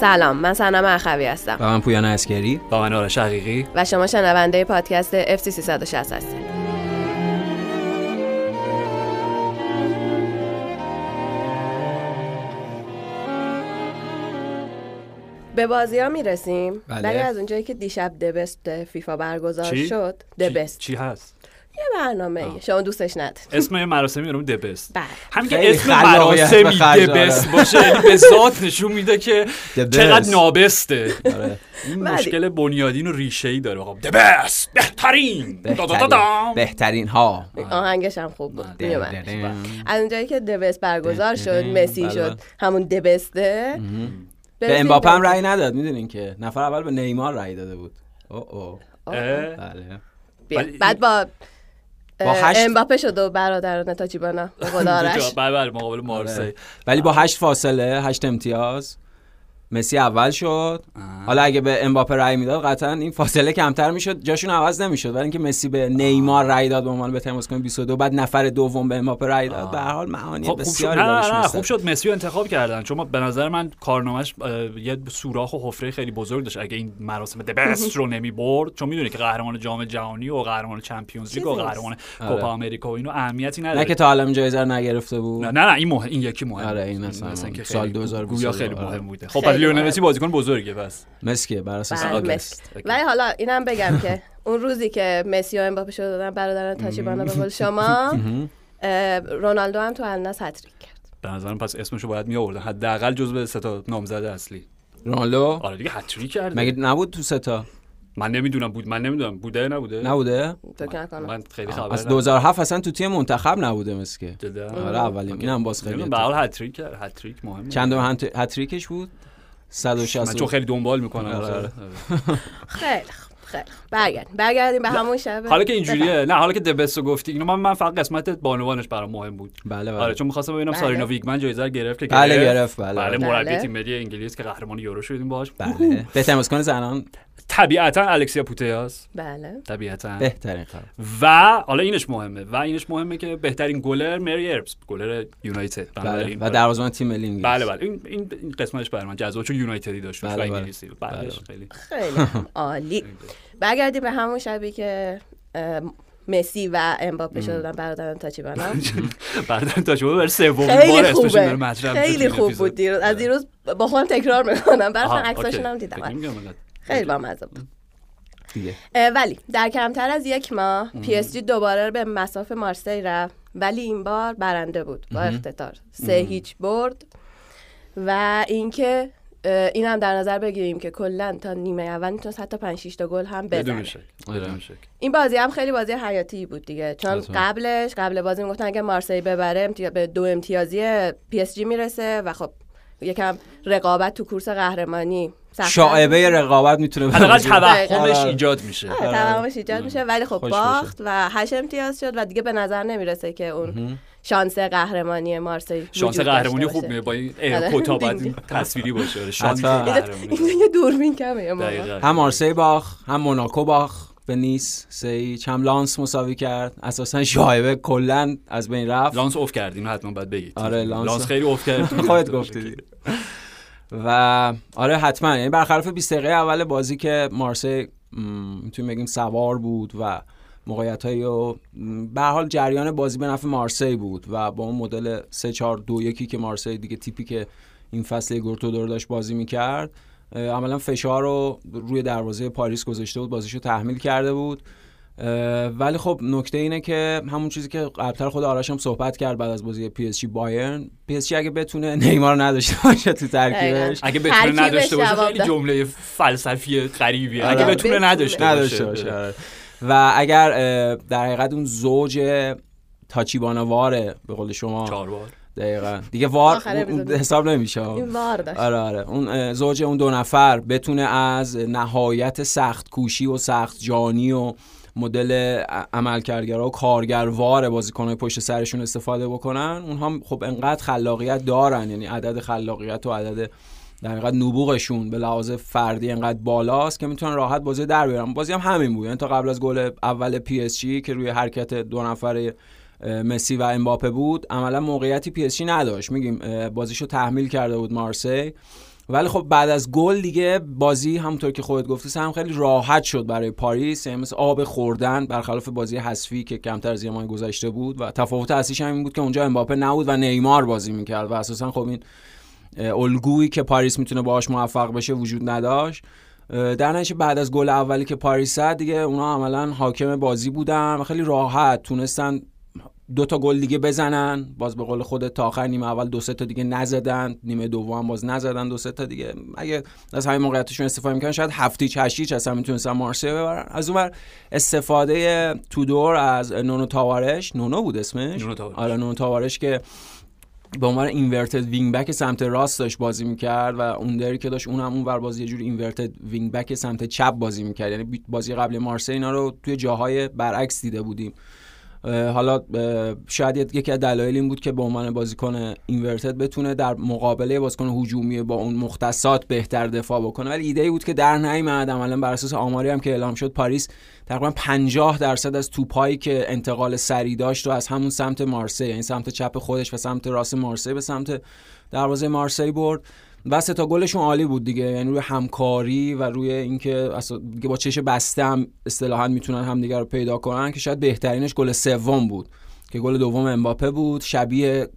سلام من سنم اخوی هستم. و من پویان اسکری با من آرش حقیقی. و شما شنونده پادکست FC 360 هستید. به بازی ها می‌رسیم. بله. ولی از اونجایی که دیشب دبست فیفا برگزار چی؟ شد چی, دبست چی هست؟ یه برنامه شما دوستش نداری اسم یه مراسمی رو دبست بله. همین که اسم مراسمی دبست. باشه به ذات نشون میده که. چقدر نابسته. آره. این مشکل بنیادین و ریشه ای داره. آقا دبست بهترین. دا دا دا دا. بهترین, ها آهنگش هم خوب بود. از اونجایی که دبست برگزار شد مسی. شد همون دبسته به امباپه هم رأی نداد می‌دونین که. نفر اول به نیمار رأی داده بود. او؟ بله. بعد با با هشت- امباپه شد و برادران قول آرش. بله بله مقابل مارسی. آره. ولی با هشت فاصله هشت امتیاز. مسی اول شد. حالا اگه به امباپه رأی می‌داد قطعا این فاصله کمتر می‌شد. جاشون عوض نمی‌شد ولی اینکه مسی به نیمار رأی داد به عنوان به تماس کنه 22 بعد نفر دوم به امباپه رأی داد. به هر حال معانی خب خوب شد. بسیاری نه نه. خوب شد. مسی رو انتخاب کردن. چون به نظر من کارنامهش اه، یه سوراخ و حفره خیلی بزرگ داشت. اگه این مراسم دبست رو نمی برد چون می‌دونی که قهرمان جام جهانی و قهرمان چمپیونز لیگ و قهرمان آره. کوپا امریکا و اینو اهمیتی نداره. نه که تا این جایزه نگرفته بود. نه نه نه این مهم این یکی مهم آره،. این مثلا سال خیلی 2022 گویا خیلی آره. مهم بوده. خب خیلی پس لیونل. مسی بازیکن بزرگه پس مسکیه بر اساس بله،. ولی حالا اینم بگم که اون روزی که مسی و امباپه شد دادن برادران تاچیبانا به قول شما رونالدو هم تو الناس هتریک کرد. به نظرم پس اسمشو باید می آوردن. حداقل جزو سه تا نامزد اصلی. رونالدو؟ آره دیگه هتریک کرده. مگه نبود تو ستا؟ من نمی‌دونم بود من نمی‌دونم. بوده؟ نبوده؟ نبوده؟ نکنم. من خیلی خبر از ندارم. 2007 اصلا تو تیم منتخب نبوده مسکه. آره اولین اینم باز خیلی به حال هتریک کرد. هتریک مهمه. چند هت- هتریکش بود؟ 160 من چون خیلی دنبال می‌کنم. آره، آره. خیلی خوب خیلی خوب. برگردیم برگردیم به همون شب حالا که اینجوریه. نه حالا که دبستو گفتی اینو من من فقط قسمت بانوانش برام مهم بود. بله آره بله چون می‌خواستم ببینم بله. سارینا ویگمن جایزه رو گرفت که بله گرفت. بله بله بله, مربی بله. تیم ملی انگلیس که قهرمان یورو شدیم باش بله. به تماسکن زنان. طبیعتا الکسیا پوتیاس. بله. طبیعتا. بهترین خبر. و حالا اینش مهمه. و اینش مهمه که بهترین گلر مری اربس گلر یونایتد. بله. و دروازه‌بان تیم ملی انگلیس. بله بله. این این قسمتش برای من جذاب چون یونایتدی داشت. بله، بله. انگلیسی. بعدش خیلی. خیلی عالی. برگردیم به همون شبی که مسی و امباپه دادن برادران تاچیبانا. بعد تا شما بر سومین خیلی بار اسمش داره خوبه. مطرح میشه خیلی خوب. بود دیروز. از دیروز با خودم تکرار می‌کنم. برای آها، عکساشون هم. دیدم. خیلی بامزه بود. دیگه. ولی در کمتر از یک ماه پی اس جی دوباره به مصاف مارسی رفت ولی این بار برنده بود با اقتدار. سه هیچ برد و اینکه این هم در نظر بگیریم که کلا تا نیمه اول می‌تونست حتی 5 6 تا گل هم بزنه. بدون شک. بدون شک. این بازی هم خیلی بازی حیاتی بود دیگه چون. قبلش قبل بازی می‌گفتن اگه مارسی ببره به دو امتیازی پی اس جی می‌رسه و خب یکم رقابت تو کورس قهرمانی شاعبه رقابت می‌تونه حداقل. توهمش آره. ایجاد میشه آره، توهمش ایجاد میشه ولی خب باخت و هشت امتیاز شد و دیگه به نظر نمی‌رسه که اون شانس قهرمانی مارسی شانس قهرمانی خوب. میه با این آره. کتا باید تصویری باشه آره، شانس. قهرمانی اینجا یه دوربین کمه. هم مارسی باخ هم موناکو باخ به نیس سه هم لانس مساوی کرد. اساسا شایبه کلا از بین رفت. لانس اوف کردین حتما باید بگید. آره، لانس- لانس خیلی اوف کرد. خودت گفتی. و آره حتما. یعنی برخلاف 20 دقیقه اول بازی که مارسی می‌تونیم بگیم سوار بود و موقعیت های و به حال جریان بازی به نفع مارسی بود و با اون مدل 3 4 2 1 که مارسی دیگه تیپی که این فصل گورتو داشت بازی می‌کرد. عملا فشار رو روی دروازه پاریس گذاشته بود بازیشو تحمیل کرده بود ولی خب نکته اینه که همون چیزی که قبلتر خود آرش هم صحبت کرد بعد از بازی پی اس جی بایرن پی اس جی اگه بتونه نیمار رو نداشته باشه تو ترکیبش اگه بتونه ترکیبش نداشته باشه خیلی. جمله فلسفی غریبیه آره. اگه بتونه بتونه. نداشته نداشته باشه آره. و اگر در حقیقت اون زوج تاچیبانواره به قول شما چهار بار دقیقا. دیگه وار. حساب نمیشه. این وار داشت. آره آره. اون زوج اون دو نفر بتونه از نهایت سخت کوشی و سخت جانی و مدل عملکرگرا و کارگروار بازیکنهای پشت سرشون استفاده بکنن اونها خب انقدر خلاقیت دارن یعنی عدد خلاقیت و عدد در حقیقت نبوغشون به لحاظ فردی انقدر بالاست که می‌تونن راحت بازی در بیارن. بازی هم همین بود. یعنی تا قبل از گل اول پی اس جی که روی حرکت دو نفره مسی و امباپه بود عملا موقعیتی پی اس جی نداشت. میگیم بازیشو تحمیل کرده بود مارسی. ولی خب بعد از گل دیگه بازی همونطور که خودت گفتی هم خیلی راحت شد برای پاریس. یعنی مثل آب خوردن برخلاف بازی حذفی که کمتر از یه گذشته بود و تفاوت اصلیش هم این بود که اونجا امباپه نبود و نیمار بازی می‌کرد و اساسا خب این الگویی که پاریس می‌تونه باهاش موفق بشه وجود نداشت. در نتیجه بعد از گل اولی که پاریس زد دیگه اونا عملا حاکم بازی بودن و خیلی راحت تونستن دو تا گل دیگه بزنن. باز به قول خودت تا آخر نیمه اول دو سه تا دیگه نزدن. نیمه دوم باز نزدن دو سه تا دیگه. اگه از همین موقعیتشون استفاده می‌کنن شاید هفتی هشتیچ اصلا می‌تونستن مارسی ببرن. از اونور استفاده تودور از نونو تاوارش. نونو بود اسمش؟ نونو تاوارش. آره نونو تاوارش که به عنوان inverted wing back سمت راست داشت بازی می‌کرد و اوندری که داشت اون هم اون ور بازی یه جور inverted wing back سمت چپ بازی می‌کرد. یعنی بازی قبل مارسی اینا رو توی جاهای برعکس دیده بودیم. حالا شاید یکی از دلایل این بود که به عنوان بازیکن inverted بتونه در مقابله بازیکن هجومی با اون مختصات بهتر دفاع بکنه. ولی ایده ای بود که در نیامد. عملا بر اساس آماری هم که اعلام شد پاریس تقریبا 50 درصد از توپایی که انتقال سریع داشت و از همون سمت مارسی یعنی سمت چپ خودش و سمت راست مارسی به سمت دروازه مارسی برد. و سه تا گلشون عالی بود دیگه. یعنی روی همکاری و روی اینکه دیگه با چش بسته هم اصطلاحا می‌تونن همدیگه رو پیدا کنن که شاید بهترینش گل سوم بود. که گل دوم امباپه بود. شبیه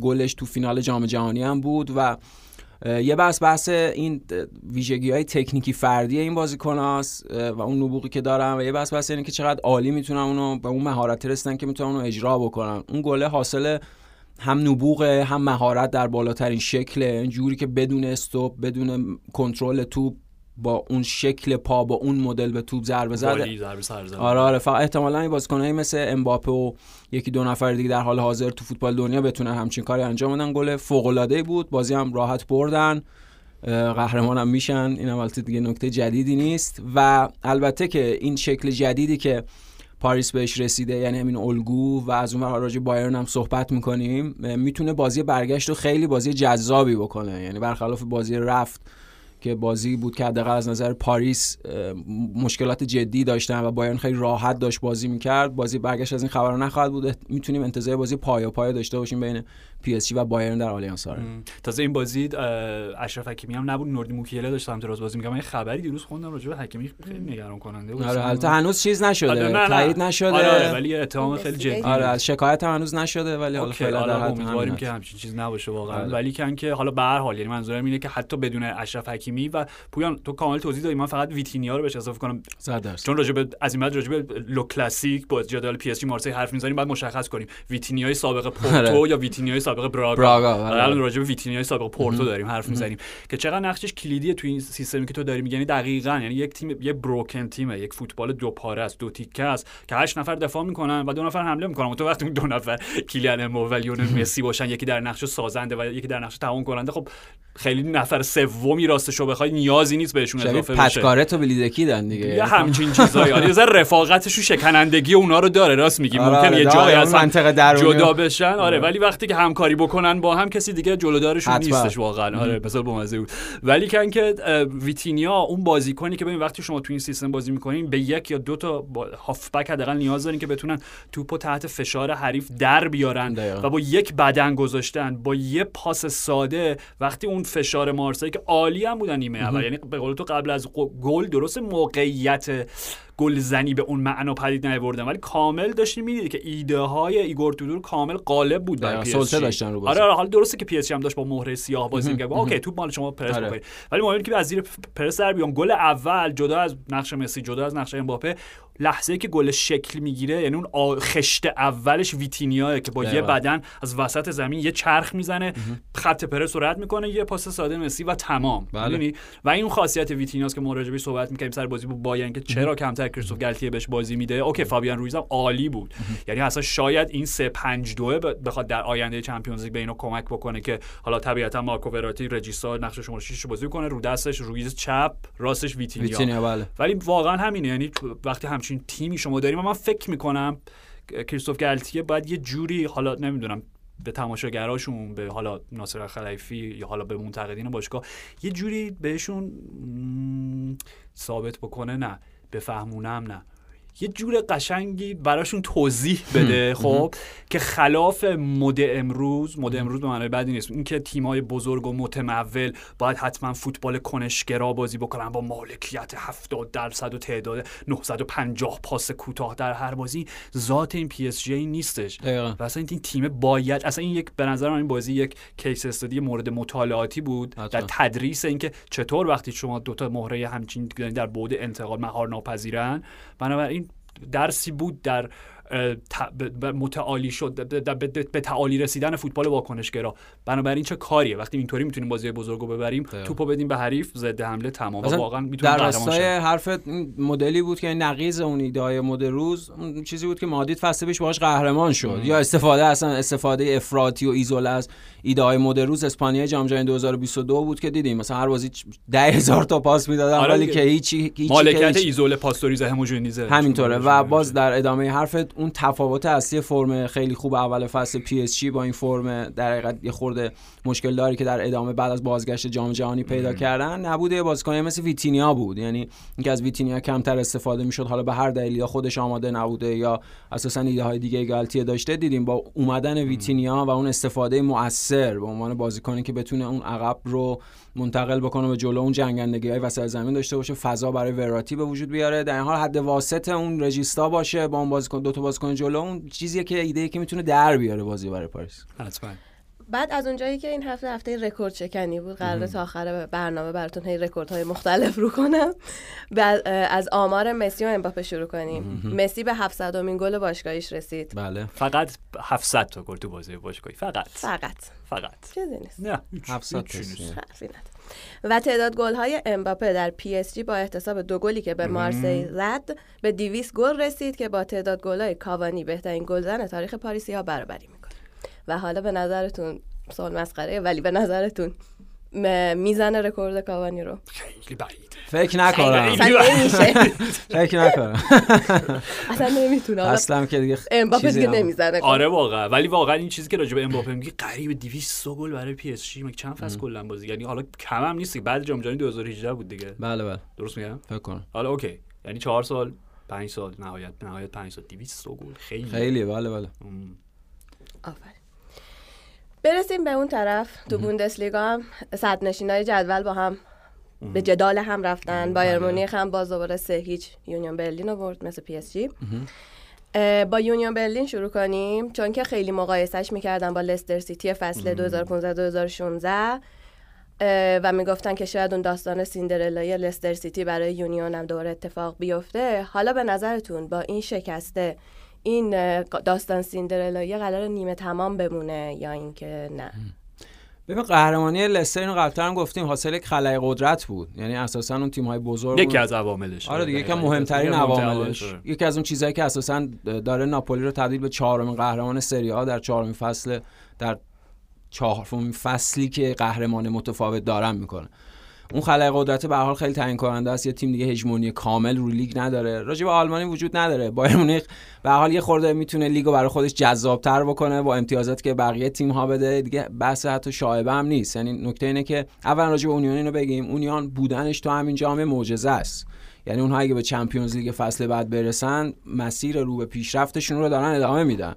گلش تو فینال جام جهانی هم بود و یه بحث بحث این ویژگی های تکنیکی فردی این بازیکن و اون نبوغی که دارن و یه بحث بحث اینه که چقدر عالی می‌تونن اونو به اون مهارت رسیدن که می‌تونن اونو اجرا بکنن. اون گله حاصل هم نبوغ هم مهارت در بالاترین شکل جوری که بدون استوب بدون کنترل توپ با اون شکل پا با اون مدل به توپ ضربه زده. آره آره فقط احتمالاً این بازیکنایی مثل امباپه و یکی دو نفر دیگه در حال حاضر تو فوتبال دنیا بتونن همچین کاری انجام بدن. گل فوق العاده بود. بازی هم راحت بردن. قهرمان هم میشن. این هم دیگه نکته جدیدی نیست. و البته که این شکل جدیدی که پاریس بهش رسیده یعنی همین الگو و از اون راجع بایرن هم صحبت می‌کنیم می‌تونه بازی برگشت رو خیلی بازی جذابی بکنه. یعنی برخلاف بازی رفت که بازی بود که حداقل از نظر پاریس مشکلات جدی داشتن و بایرن خیلی راحت داشت بازی می‌کرد. بازی برگشت از این خبرها نخواهد بود. می‌تونیم انتظار بازی پایاپای داشته باشیم بین پی اس و بایرن در آلیانس آره. تازه این بازی اشرف حکیمی هم نبود. نوردی موکیله داشت هم راست بازی میگم من خبری دیروز خوندم راجع به حکیمی. خیلی نگران کننده بود. آره البته هنوز چیز نشده. آره تایید نشده. آره, آره ولی اتهام خیلی جدی آره شکایت هم هنوز نشده ولی حالا فعلا در امیدواریم که همچین چیز نباشه واقعا. ولی کن که حالا به هر حال یعنی منظورم اینه که حتی بدون اشرف حکیمی و پویان تو کامل توضیح دادی. من فقط ویتینیا رو بهش اضافه کنم. چون راجع به از این راجع به Le Classique یا جدال پی اس جی مارسی حرف می‌زنیم بعد مشخص کنیم. ویتینیای سابق پورتو یا ویتینیای سابق براگا؟ آره. الان راجع به ویتینیای سابق پورتو داریم حرف می‌زنیم. که چقدر نقشش کلیدیه تو این سیستمی که تو داری میگی. یعنی دقیقاً یعنی یک تیم یه broken team ه یک فوتبال دو پاره است دو تیکه است که هشت نفر دفاع می‌کنن و دو نفر حمله می‌کنن. تو وقتی دو نفر کیلیان امباپه و لیونل مسی باشن یکی در نقش سازنده و یکی در نقش تعاون کننده خب خیلی نفر سومی راستشو بخوای نیازی نیست بهشون اضافه بشه. پچکارت و بلیدکی دن دیگه. یه همچین چیزایی. آره یه رفاقتش و شکنندگی اونا رو داره. راست میگی آره ممکن آره یه جایی از منطقه جدا بشن. آره, آره. ولی وقتی که همکاری بکنن با هم کسی دیگه جلودارشون نیستش واقعا. آره مثلا مزه بود. ولی کن که ویتینیا اون بازیکنی که ببین وقتی شما تو این سیستم بازی می‌کنین به یک یا دو تا هافبک حداقل نیاز دارین که بتونن توپو تحت فشار حریف در بیارن و با یک بدن گذاشتن با یه پاس ساده وقتی اون فشار مارسی که عالی هم بودن نیمه اول. یعنی به قول تو قبل از گل درست موقعیت گلزنی به اون معنا پدید نیاوردن. ولی کامل داشتیم می‌دیدی که ایده های ایگور تودور کامل غالب بود در پی اس داشتن رو آره حالا درسته که پی اس هم داشت با مهره سیاه بازی می‌کرد. OK توپ مال شما پرس آره. بکنید ولی مهمه که از زیر پرس در بیان گل اول جدا از نقش مسی جدا از نقش امباپه. لحظه که گل شکل می‌گیره یعنی اون خشت اولش ویتینیاه که با یه بدن از وسط زمین یه چرخ می‌زنه خط پرس رد می‌کنه یه پاس ساده مسی و تمام. بله. و این خاصیت ویتینیاست که ما راجبش صحبت می‌کنیم سر بازی با بایرن که چرا کمتر کریستوف گالتیه بهش بازی میده؟ OK فابیان رویز هم عالی بود. یعنی اصلا شاید این 3 5 2 بخواد در آینده Champions League به اینو کمک بکنه که حالا طبیعتا مارکو وراتی regista نقش شماره 6 بازی کنه رو دستش رویز چپ راستش ویتینیا, ویتینیا بله. ولی واقعا همینه. یعنی وقتی همچین تیمی شما داریم و من فکر می‌کنم کریستوف گالتیه باید یه جوری حالا نمی‌دونم به تماشاگراشون به حالا ناصر خلیفی یا حالا به منتقدین باشگاه یه جوری بهشون ثابت بکنه نه بفهمونم نه. یه جور قشنگی براشون توضیح بده خب که خلاف مد امروز مد امروز به معنای بدی نیست. اینکه تیمای بزرگ و متمول باید حتما فوتبال کنشگرا بازی بکنن با مالکیت 70 درصد و تعداد 950 پاس کوتاه در هر بازی ذات این پی اس جی نیستش. و اصلا این تیم باید اصلا این یک به نظر من این بازی یک case study مورد مطالعاتی بود. در تدریس اینکه چطور وقتی شما دوتا مهره همچین در بعد انتقال مهار ناپذیرن بنابراین درسی بود در متعالی شد به تعالی رسیدن فوتبال واکنشگرا. بنابراین چه کاریه؟ وقتی اینطوری می‌تونیم بازی بزرگو ببریم توپو بدیم به حریف ضد حمله تمام. واقعا می‌تونیم در راستای حرفت مدلی بود که نقیض اون ایده مد روز چیزی بود که مادید فصل پیش باهاش قهرمان شد. یا استفاده اصلا استفاده افراطی و ایزول از ایده های مد روز اسپانیا جام جهانی 2022 بود که دیدیم. مثلا هر بازی 10000 تا پاس می‌دادن آره ولی که هیچ مالکیت ایزول پاستوریزه هموژنیزه همینطوره. و باز در ادامه حرفت اون تفاوت اصلی فرم خیلی خوب اول فصل پی اس جی با این فرم در حقیقت یه خورده مشکل داری که در ادامه بعد از بازگشت جام جهانی پیدا کردن نبوده بازیکن مثل ویتینیا بود. یعنی اینکه از ویتینیا کمتر استفاده می‌شد حالا به هر دلیلی یا خودش آماده نبوده یا اساسا ایده های دیگه گالتیه داشته دیدیم با اومدن ویتینیا و اون استفاده مؤثر به عنوان بازیکنی که بتونه توپ عقب رو منتقل بکنه به جلو اون جنگندگی های وسط زمین داشته باشه فضا برای وراتی به وجود بیاره. در این حال حد واسط اون رجیستا باشه با اون بازیکن دو تا بازیکن جلو اون چیزیه که ایده که می‌تونه در بیاره بازی برای پاریس. حتما. بعد از اونجایی که این هفته هفته رکورد شکنی بود قراره تا آخر برنامه براتون هی رکوردهای مختلف رو رو کنم. بعد از آمار مسی و امباپه شروع کنیم. مسی به 700 امین گل باشگاهیش رسید. بله. فقط 700 تا گل تو بازی باشگاهی. فقط. فقط. فقط. چیزی نیست. نه 700 و تعداد گل های امباپه در پی اس جی با احتساب دو گلی که به مارسی زد به 200 گل رسید که با تعداد گل های کاوانی بهترین گلزن تاریخ پاریسی ها برابری و حالا به نظرتون سوال مسخره ولی به نظرتون می‌زنه رکورد کاوانی رو؟ خیلی بعید. فکر نکنم. فکر نکنم. اصلا نمی‌تونه اصلا که دیگه امباپه دیگه نمی‌زنه. آره واقعا. ولی واقعا این چیزی که راجع به امباپه میگی قریب 200 گل برای پی اس جی. چند فصل کلا بازی؟ یعنی حالا کم هم نیست بعد جام جهانی 2018 بود دیگه. بله بله. درست میگم؟ فکر کنم. حالا اوکی. یعنی 4 سال 5 سال نهایت نهایت 5 سال. 200 گل. خیلی. خیلی. بله بله. آفرین. برسیم به اون طرف. تو بوندسلیگا هم صدرنشینای جدول با هم به جدال هم رفتن. بایرن بله. مونیخ هم باز دوباره سه هیچ یونیون برلین رو برد مثل پی اس جی. با یونیون برلین شروع کنیم. چون که خیلی مقایسش می‌کردن با لستر سیتی فصل 2015 2016 و می‌گفتن که شاید اون داستان سیندرلای لستر سیتی برای یونیون هم دوباره اتفاق بیفته. حالا به نظرتون با این شکسته این داستان سیندرلایی قرار نیمه تمام بمونه یا اینکه نه. ببین قهرمانی لستر اینو قبلا هم گفتیم حاصل یک خلای قدرت بود. یعنی اساسا اون تیم های بزرگ یکی از عواملش. آره دیگه یکی مهمترین عواملش. یکی از اون چیزهایی که اساسا داره ناپولی رو تبدیل به چهارمین قهرمان سری آ در چهارمین فصل در چهارمین فصلی که قهرمان متفاوت دارن می‌کنه. اون خلای قدرت به حال خیلی تعیین کننده است. یه تیم دیگه هژمونی کامل رو لیگ نداره. راجع به آلمانی وجود نداره. بایر مونیخ به حال یه خورده می‌تونه لیگو برای خودش جذابتر بکنه با امتیازاتی که بقیه تیم ها بده. دیگه بحث حتی شایبه هم نیست. یعنی نکته اینه که اولا راجع به اونیون اینو بگیم. اونیان بودنش تو همین جام معجزه است. یعنی اونها اگه به چمپیونز لیگ فصل بعد برسن مسیر رو به پیشرفتشون رو دارن ادامه میدن.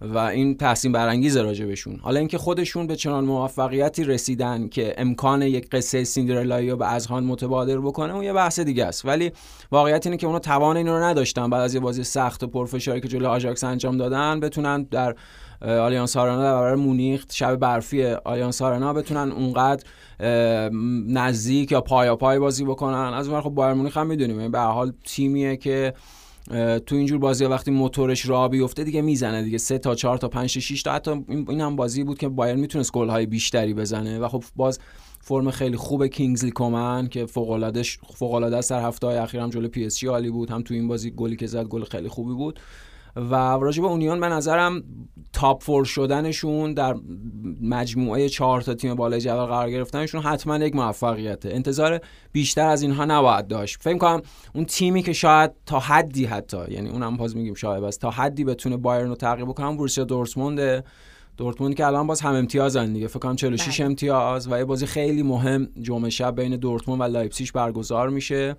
و این تحسین برانگیز راجع بهشون حالا اینکه خودشون به چنان موفقیتی رسیدن که امکان یک قصه سیندرلایی رو به اذهان متبادر بکنه اون یه بحث دیگه است. ولی واقعیت اینه که اونا توان این رو نداشتن. بعد از یه بازی سخت و پرفشاری که جلو آژاکس انجام دادن بتونن در آلیانس آرنا در برابر مونیخ شب برفی آلیانس آرنا بتونن اونقدر نزدیک یا پایا پای بازی بکنن. از اون خب بایرن مونیخ هم می‌دونیم. یعنی به هر حال تیمیه که تو اینجور بازی وقتی موتورش راه بیفته دیگه می‌زنه دیگه سه تا چهار تا پنج تا 6 تا. حتی این هم بازی بود که بایرن می‌تونست گل های بیشتری بزنه و خب باز فرم خیلی خوب کینگزلی کومن که فوق العاده فوق العاده است. هفته های اخیر هم جلو پی اس جی عالی بود. هم تو این بازی گلی که زد گل خیلی خوبی بود. و راجع به اونیون به نظرم top four شدنشون در مجموعه چهار تا تیم بالای جدول قرار گرفتنشون حتما یک موفقیته. انتظار بیشتر از اینها نباید داشت. فکر کنم اون تیمی که شاید تا حدی حتی یعنی اونم باز میگیم شاید پس تا حدی بتونه بایرن رو تعقیب کنه بورسیا دورتموند. دورتموند که الان باز هم‌امتیازن دیگه. فکر کنم 46 بله. امتیاز و یه بازی خیلی مهم جمعه شب بین دورتموند و لایپزیگ برگزار میشه.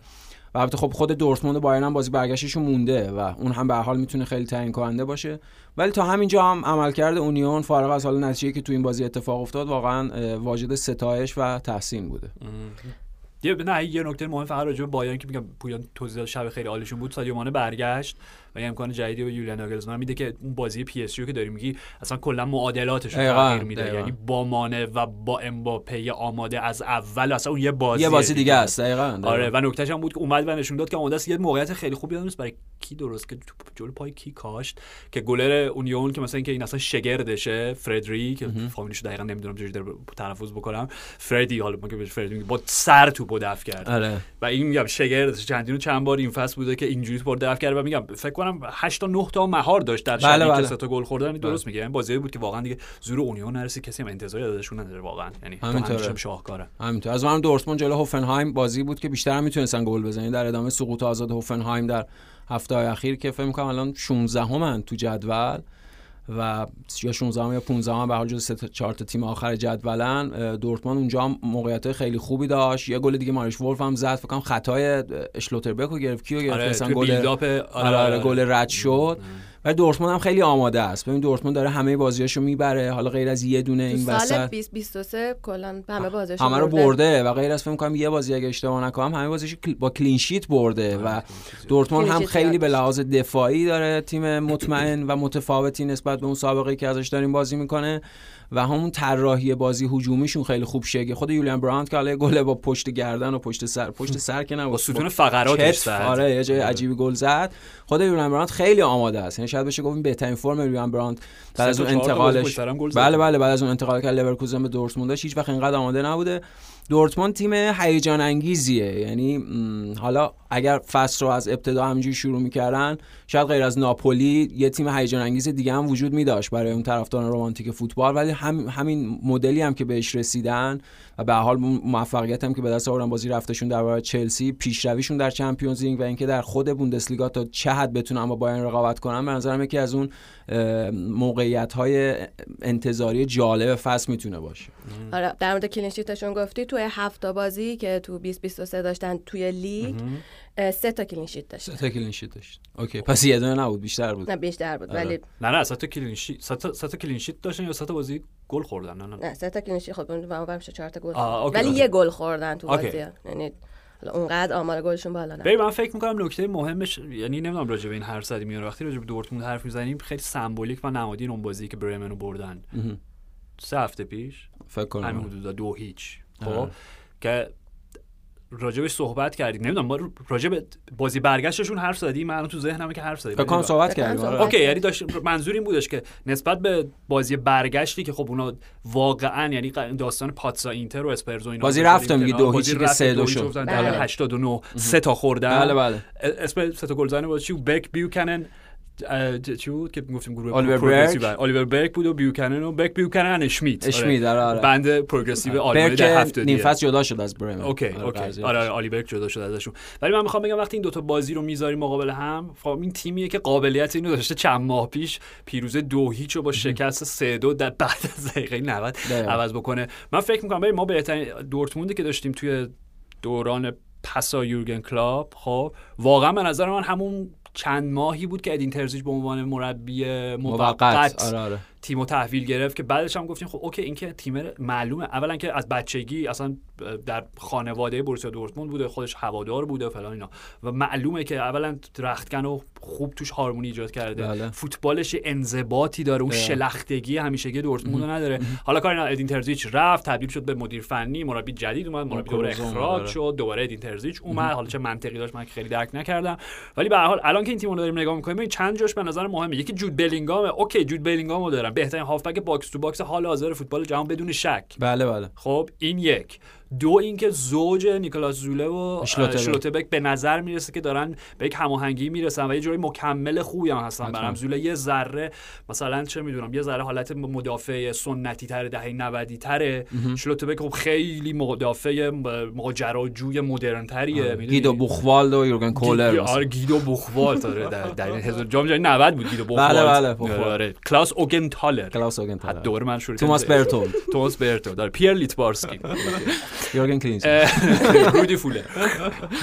و البته خب خود دورتموند بایرن هم بازی برگشتشون مونده و اون هم به هر حال می‌تونه خیلی تعیین کننده باشه. ولی تا همینجا هم عملکرد اونیون فارغ از حالا نتیجه که تو این بازی اتفاق افتاد واقعا واجد ستایش و تحسین بوده. یه نه یه نکته مهم فقط راجع به بایرن که میگم پویان توضیح شب خیلی عالیشون بود. سادیو مانه برگشت. و یه امکان جدیدی به یولیان ناگلزمن میده که اون بازی پی اس که داری میگی اصلا کلا معادلاتش رو تغییر میده. یعنی با مانه و با امباپه آماده از اول اصلا اون یه بازی یه بازی دیگه است. دقیقاً آره و نکتهش هم بود که اومد و نشون داد که آماده است. یه موقعیت خیلی خوبی داشت برای کی درست که جلو پای کی کاشت؟ که گلر اونیون که مثلا اینکه این اصلا شگردشه فردری که فامیلش دقیقا نمی‌دونم چجوری تلفظ بکنم فردی حالا ما که بهش فردی با سر تو دفع کرد آره. و این میگم شگردش چندین چند بار این فصل بوده که اینجوری تو دفع کرد و میگم فکر کنم 8 تا 9 تا مهار داشت در بله بله. که سه تا گل خوردن درست بله. میگه. این بازی بود که واقعا دیگه زور اونیون نرسید کسی هم انتظاری ازشون نداره واقعا. یعنی همینطوره. شاهکاره. همینطور. از من دورتموند جلو هوفنهایم بازی بود که بیشتر هم می‌تونستن گل بزنن. در ادامه سقوط آزاد هوفنهایم در هفته های اخیر که فکر می‌کنم الان 16 همن تو جدول. و یا 16 هم یا 15 هم به حال جز 4 تا تیم آخر جدولن دورتمان اونجا هم موقعیت خیلی خوبی داشت. یه گل دیگه ماریش ولف هم زد فکر کنم خطای اشلوتربک رو گرفت. کیو گرفت؟ آره، گل آره،, آره, آره, گل رد شد. و دورتموند هم خیلی آماده است. ببین دورتموند داره همه بازیاشو می‌بره. حالا غیر از یه دونه این وسط. سال 2023 کلا همه بازیاشو همه رو برده. و غیر از فکر کنم یه بازی اگه اشتباه نکنم همه بازیش با کلین شیت برده و دورتموند هم خیلی به لحاظ دفاعی داره تیم مطمئن و متفاوتی نسبت به اون سابقه که ازش داریم بازی می‌کنه. و همون طراحی بازی هجومیشون خیلی خوب شگه. خود یولیان براند که حالا گل با پشت گردن و پشت سر پشت سر که نه با ستون فقراتش زد آره یه جای آره. عجیبی گل زد. خود یولیان براند خیلی آماده است. یعنی شاید بشه گفت بهترین فرم یولیان براند بعد از اون انتقالش بله بله بعد از اون انتقال که لورکوزن به دورتموند هیچ وقت اینقدر آماده نبوده. دورتموند تیم هیجان انگیزیه یعنی حالا اگر فصل رو از ابتدا همینجوری شروع می‌کردن شاید غیر از ناپولی یه تیم هیجان انگیز دیگه هم وجود میداشت برای اون طرفداران رمانتیک فوتبال. ولی هم همین مدلی هم که بهش رسیدن و به حال موفقیت هم که به دست آوردن بازی رفتشون در برابر چلسی پیشرویشون در چمپیونز لیگ و اینکه در خود بوندسلیگا تا چه حد بتونن با بایرن رقابت کنن به نظرم یکی از اون موقعیت های انتظاری جالب فصل می‌تونه باشه. آره در مورد clean sheet شون گفتی توی هفت بازی که تو 2023 داشتن توی لیگ سه تا کلین شیت داشت. سه تا کلین شیت داشت. اوکی پس یه دونه نبود بیشتر بود. نه بیشتر بود ولی نه نه سه تا clean sheet سه تا سه تا clean sheet داشتن یا سه تا بازی گل خوردن؟ نه نه. نه سه تا clean sheet خب اون اون میشه چهار تا گل ولی یه گل خوردن تو بازی. یعنی اونقدر آمار گلشون بالا نه من فکر می‌کنم نکته مهمش یعنی نمی‌دونم راجع به این حرف زدیم یا وقتی راجع به دورتموند حرف می‌زنیم خیلی سمبولیک و نمادین اون بازی که برمن رو بردن. سه هفته پیش؟ فکر کنم. همین حدودا دو هیچ. خب که راجبش صحبت کردیم نمی‌دونم ما راجب بازی برگشتشون حرف زدیم من تو ذهنمه که حرف زدیم فکر صحبت کردیم آره. اوکی یعنی داشت منظور این بودش که نسبت به بازی برگشتی که خب اونا واقعا یعنی داستان پاتسا اینتر و اسپرزو اینا بازی رفتم میگه دو هیچ که سه دو شد. بله. 89 سه تا خوردن. بله. بله اسم سه تا گل زنه بود؟ چی بک بیوکنن. چی بود؟ که گفتیم گروه الیور برگ الیور برگ بود و بیوکنن و بک بیوکنن اشمیت اشمیت آره. آره بند پروگرسیو آلمانی در هفته نیم فصل جدا شد از برمن اوکی اوکی. آره آلی برگ جدا شد ازشون. ولی من می‌خوام بگم وقتی این دوتا بازی رو می‌ذاریم مقابل هم خب این تیمیه که قابلیت اینو داشته چند ماه پیش پیروز دو هیچ رو با شکست سه دو در بعد از دقیقه 90 عوض بکنه. من فکر می‌کنم ما بهترین دورتموندی که داشتیم توی دوران پسا یورگن کلاب خب واقعا به نظر من همون چند ماهی بود که ادین ترزیج به عنوان مربی موقت آره آره. تیم تحویل گرفت که بعدش هم گفتیم خب اوکی این که تیم معلومه. اولا که از بچگی اصلا در خانواده بروسیا دورتموند بوده خودش هوادار بوده فلان اینا. و معلومه که اولا رختکن و خوب توش هارمونی ایجاد کرده. بله. فوتبالش انضباطی داره اون شلختگی همیشگی دورتموند نداره. حالا کاری ادین ترزیچ رفت تبدیل شد به مدیر فنی مربی جدید اومد مربی دوباره اخراج شد دوباره ادین ترزیچ اومد. حالا چه منطقی داشت من خیلی درک نکردم. ولی به هر حال الان که این تیم رو داریم نگاه می‌کنیم چند جاش به نظر مهمه. یکی جود بلینگام اوکی جود بلینگامو دارم. بهترین هافبک box to box حال حاضر فوتبال جهان بدون شک. بله بله. خب این یک. دو اینکه زوج نیکلاس زوله و شلوتبک به نظر می‌رسه که دارن به یک هماهنگی می‌رسن و یه جوری مکمل خوبی هم هستن برا هم. زوله یه ذره مثلا چه می‌دونم یه ذره حالت مدافع سنتی تر دهه 90 تره شلوتبک خب خیلی مدافع ماجراجوی مدرن تریه گیدو بوخوالد و یورگن کولر آره گیدو بوخوالد آره در جام جهانی 90 بود گیدو بوخوالد بله بله آره کلاس اوگنتالر. کلاس اوگنتالر. دور من شروع توماس برتول توماس برتول داره. پیر لیتبارسکی Jörgen Klinsmann. Rudi Fuller.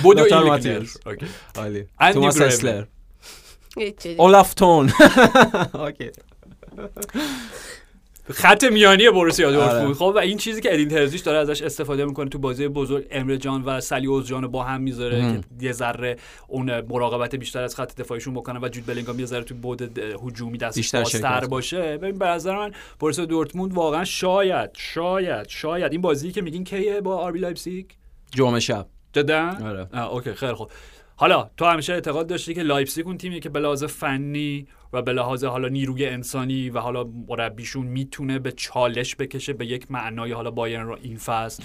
Bodo Ilkner. Okej. Thomas Hessler. Olaf Thorn. Okej. خط میانی بروسیا دورتموند. آره. خب و این چیزی که ادین ترزیش داره ازش استفاده می‌کنه تو بازی بزرگ امره جان و صالح اوزجان با هم می‌ذاره که یه ذره اون مراقبت بیشتر از خط دفاعیشون بکنه و جود بلینگام یه ذره تو بود هجومی دستش بازتر باشه. ببین به نظر من بروسیا دورتموند واقعا شاید شاید شاید این بازی که میگین کیه با آربی لایپزیگ؟ جمعه شب. جدا؟ آره. OK خیلی خوب. حالا تو همیشه اعتقاد داشتی که لایپزیگ اون تیمیه که به لحاظ فنی و به لحاظ حالا نیروی انسانی و حالا مربیشون می‌تونه به چالش بکشه به یک معنای حالا بایرن رو این فصل.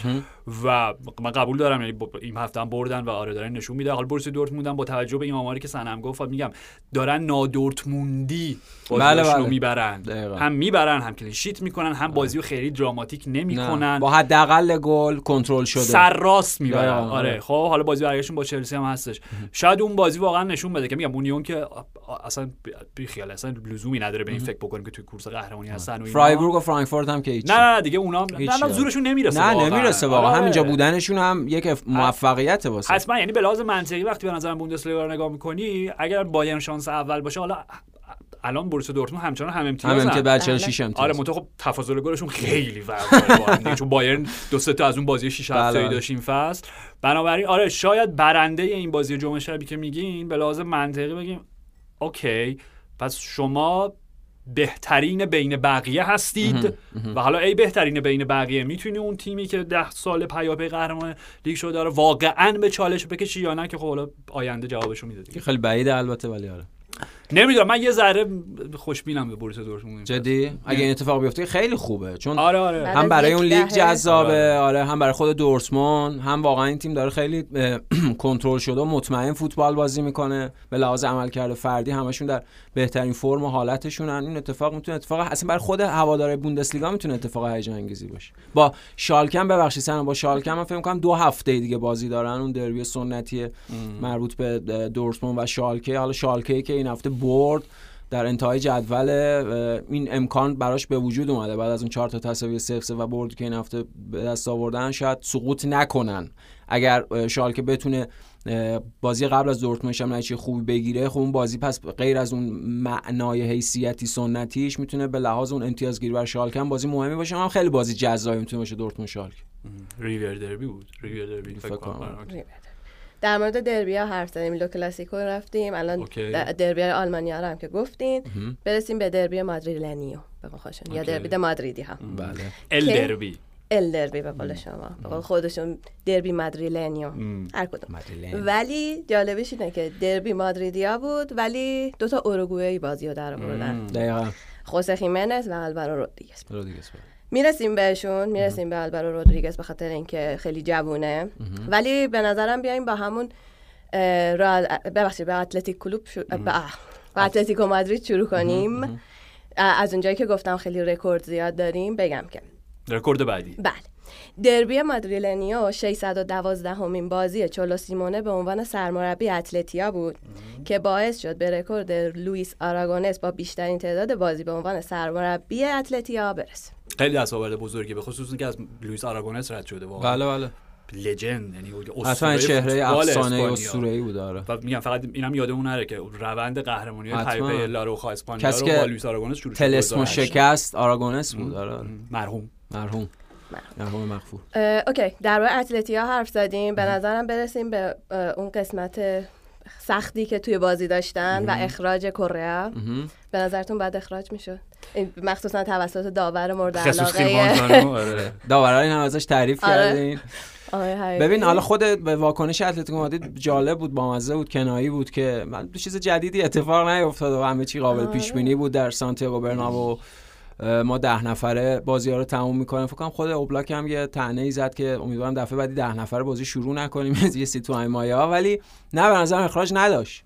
و من قبول دارم یعنی این هفته هم بردن و آره دارن نشون میده حالا بورس دورتموند با توجه به این آماری که سنم گفت میگم دارن نادورتموندی بله بله. رو می‌برن هم می‌برن هم کلین شیت می‌کنن هم بازی رو خیلی دراماتیک نمی‌کنن. با حداقل گل کنترل شده. سر راست می‌برن. آره. خب حالا بازی برگشتون با چلسی هم هستش. شاید اون بازی واقعا نشون بده که میگم اونیون که اصلا خیال اصلا لزومی نداره به این فکر بکنیم که توی کورس قهرمانی هستن و فرایبورگ و فرانکفورت هم که هیچ نه نه دیگه اونا نه زورشون نمی‌رسه نه نمی‌رسه واقعا. آره. همینجا بودنشون هم یک موفقیت واسه. حتما یعنی به لحاظ منطقی وقتی به نظر بوندسلیگا رو نگاه می‌کنی اگر بایرن شانس اول باشه حالا الان بروسیا دورتموند همچنان هم امتیاز هم که بعد 46 امتیاز. آره متو خب تفاضل گلشون خیلی فرق داره چون بایرن دو سه تا از اون بازی 6 هفته بله. داشت این فصل. بنابراین آره شاید برنده این بازی جمعه شبی که میگین به لحاظ منطقی بگیم OK پس شما بهترین بین بقیه هستید. و حالا ای بهترین بین بقیه می‌تونی اون تیمی که ده سال پیاپی قهرمان لیگ شده داره واقعا به چالش بکشی یا نه؟ که خب حالا آینده جوابشو میده خیلی بعیده البته ولی آره. نمی‌دونم من یه ذره خوشبینم به بروسیا دورتموند جدی؟ اگه این اتفاق بیفته خیلی خوبه چون آره آره. هم برای اون لیگ جذابه آره. آره هم برای خود دورتموند هم واقعا این تیم داره خیلی کنترل شده و مطمئن فوتبال بازی می‌کنه. به لحاظ عملکرد فردی همشون در بهترین فرم و حالتشون این اتفاق می‌تونه اتفاق اصلا برای خود هوادار بوندسلیگا می‌تونه اتفاق هیجان انگیزی باشه. با شالکن ببخشید سن با شالکن من فکر می‌کنم دو هفته دیگه بازی دارن اون دربی سنتی مربوط به دورتموند و شالکه. حالا شالکه که این هفته برد در انتهای جدول این امکان براش به وجود اومده. بعد از اون چهار تا تساوی سفسه و برد که این هفته به دست آوردن شاید سقوط نکنن. اگر شالکه بتونه بازی قبل از دورتموند هم نتیجه خوبی بگیره خب اون بازی پس غیر از اون معنای حیثیتی سنتیش می‌تونه به لحاظ اون امتیازگیری بر شالکه هم بازی مهمی باشه. هم خیلی بازی جذابی می‌تونه باشه دورتموند شالکه. ریور دربی بود. ریور دربی. در مورد دربی ها حرف زدیم لو کلاسیکو رفتیم الان دربی آلمانیا رو هم که گفتین. برسیم به دربی مادریلنیو بخواشون یا دربی مادریدی هم بله. ال دربی. ال دربی به قول شما. به قول خودشون دربی مادریلنیو هر کدوم. ولی جالبش اینه که دربی مادریدیا بود ولی دو تا اوروگوئه‌ای بازی رو در آوردن. دقیقاً. خوسه خیمنز و الوارو رودریگز رودریگز می‌رسیم بهشون می‌رسیم به البرو رودریگز به خاطر اینکه خیلی جوونه. ولی به نظرم بیایم با همون ببخشید به اتلتیک کلوب شو... به اتلتیکو مادرید شروع کنیم. از اونجایی که گفتم خیلی رکورد زیاد داریم بگم که. رکورد بعدی. بله. دربی مادریلنیو 612 همین بازی چولو سیمونه به عنوان سرمربی اتلتی بود که باعث شد به رکورد لوئیس آراگونس با بیشترین تعداد بازی به عنوان سرمربی اتلتی برسه. خیلی دستاورد بزرگی به خصوص که از لوئیس آراگونس رد شده واقعا. بله بله. legend یعنی اصلا چهره افسانه اسطوره‌ای بود آره. و میگم فقط اینم یادمون نره که روند قهرمانی تیم لاروخا اسپانیا رو با لوئیس آراگونس شروع تلسمو شکست آراگونس بود آره. مرحوم. مرحوم. مرحوم مغفور اوکی. در مورد اتلتیا حرف زدیم. به نظرم برسیم به اون قسمت سختی که توی بازی داشتن و اخراج کره به نظرتون بعد اخراج می‌شد؟ مخصوصا توسط داور مورد علاقه آره. داورا این هم ازش تعریف آره. کردین. ببین حالا خود به واکنش اتلتیکو مادرید جالب بود بامزه بود کنایی بود که چیز جدیدی اتفاق نیفتاد و همه چی قابل آره. پیش بینی بود در سانتیاگو برنابو. ما ده نفره بازی ها رو تموم می‌کنیم. فکر کنم خود اوبلاک هم یه تنه ای زد که امیدوارم دفعه بعدی ده نفره بازی شروع نکنیم. از یه سی تو مایا ولی نه به نظر اخراج نداشت.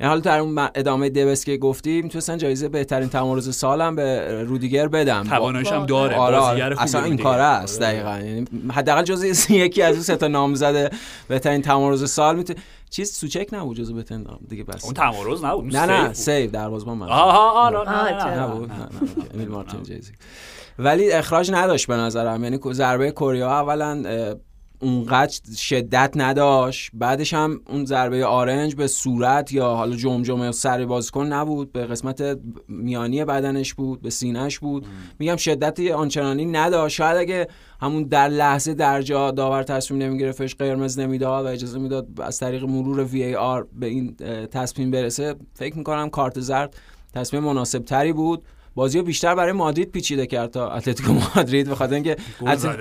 یعنی حالا در اون ادامه دبس که گفتی می‌تونستن جایزه بهترین تمارز سالم به رودیگر بدم تواناییش هم داره آره, آره. اصلا این کاره است آره. دقیقاً. یعنی حداقل جزء یکی از اون سه تا نامزد بهترین تمارز سال می‌تونه چیز سوچک نبود جزو بتن دیگه بس. اون تمارز نبود نه نه سیو دروازه‌بان من آها آره نبود امیل مارتین جیزی. ولی اخراج نداشت به نظرم. یعنی ضربه کوریا اولا اونقدر شدت نداشت. بعدش هم اون ضربه آرنج به صورت یا حالا جمجمه سر بازیکن نبود. به قسمت میانی بدنش بود به سینهش بود. میگم شدت آنچنانی نداشت. شاید اگه همون در لحظه در جا داور تصمیم نمیگرفتش قرمز نمی‌داد و اجازه می‌داد از طریق مرور وی ای آر به این تصمیم برسه فکر می‌کنم کارت زرد تصمیم مناسب تری بود. بازی رو بیشتر برای مادرید پیچیده کرد تا اتلتیکو مادرید به خاطر اینکه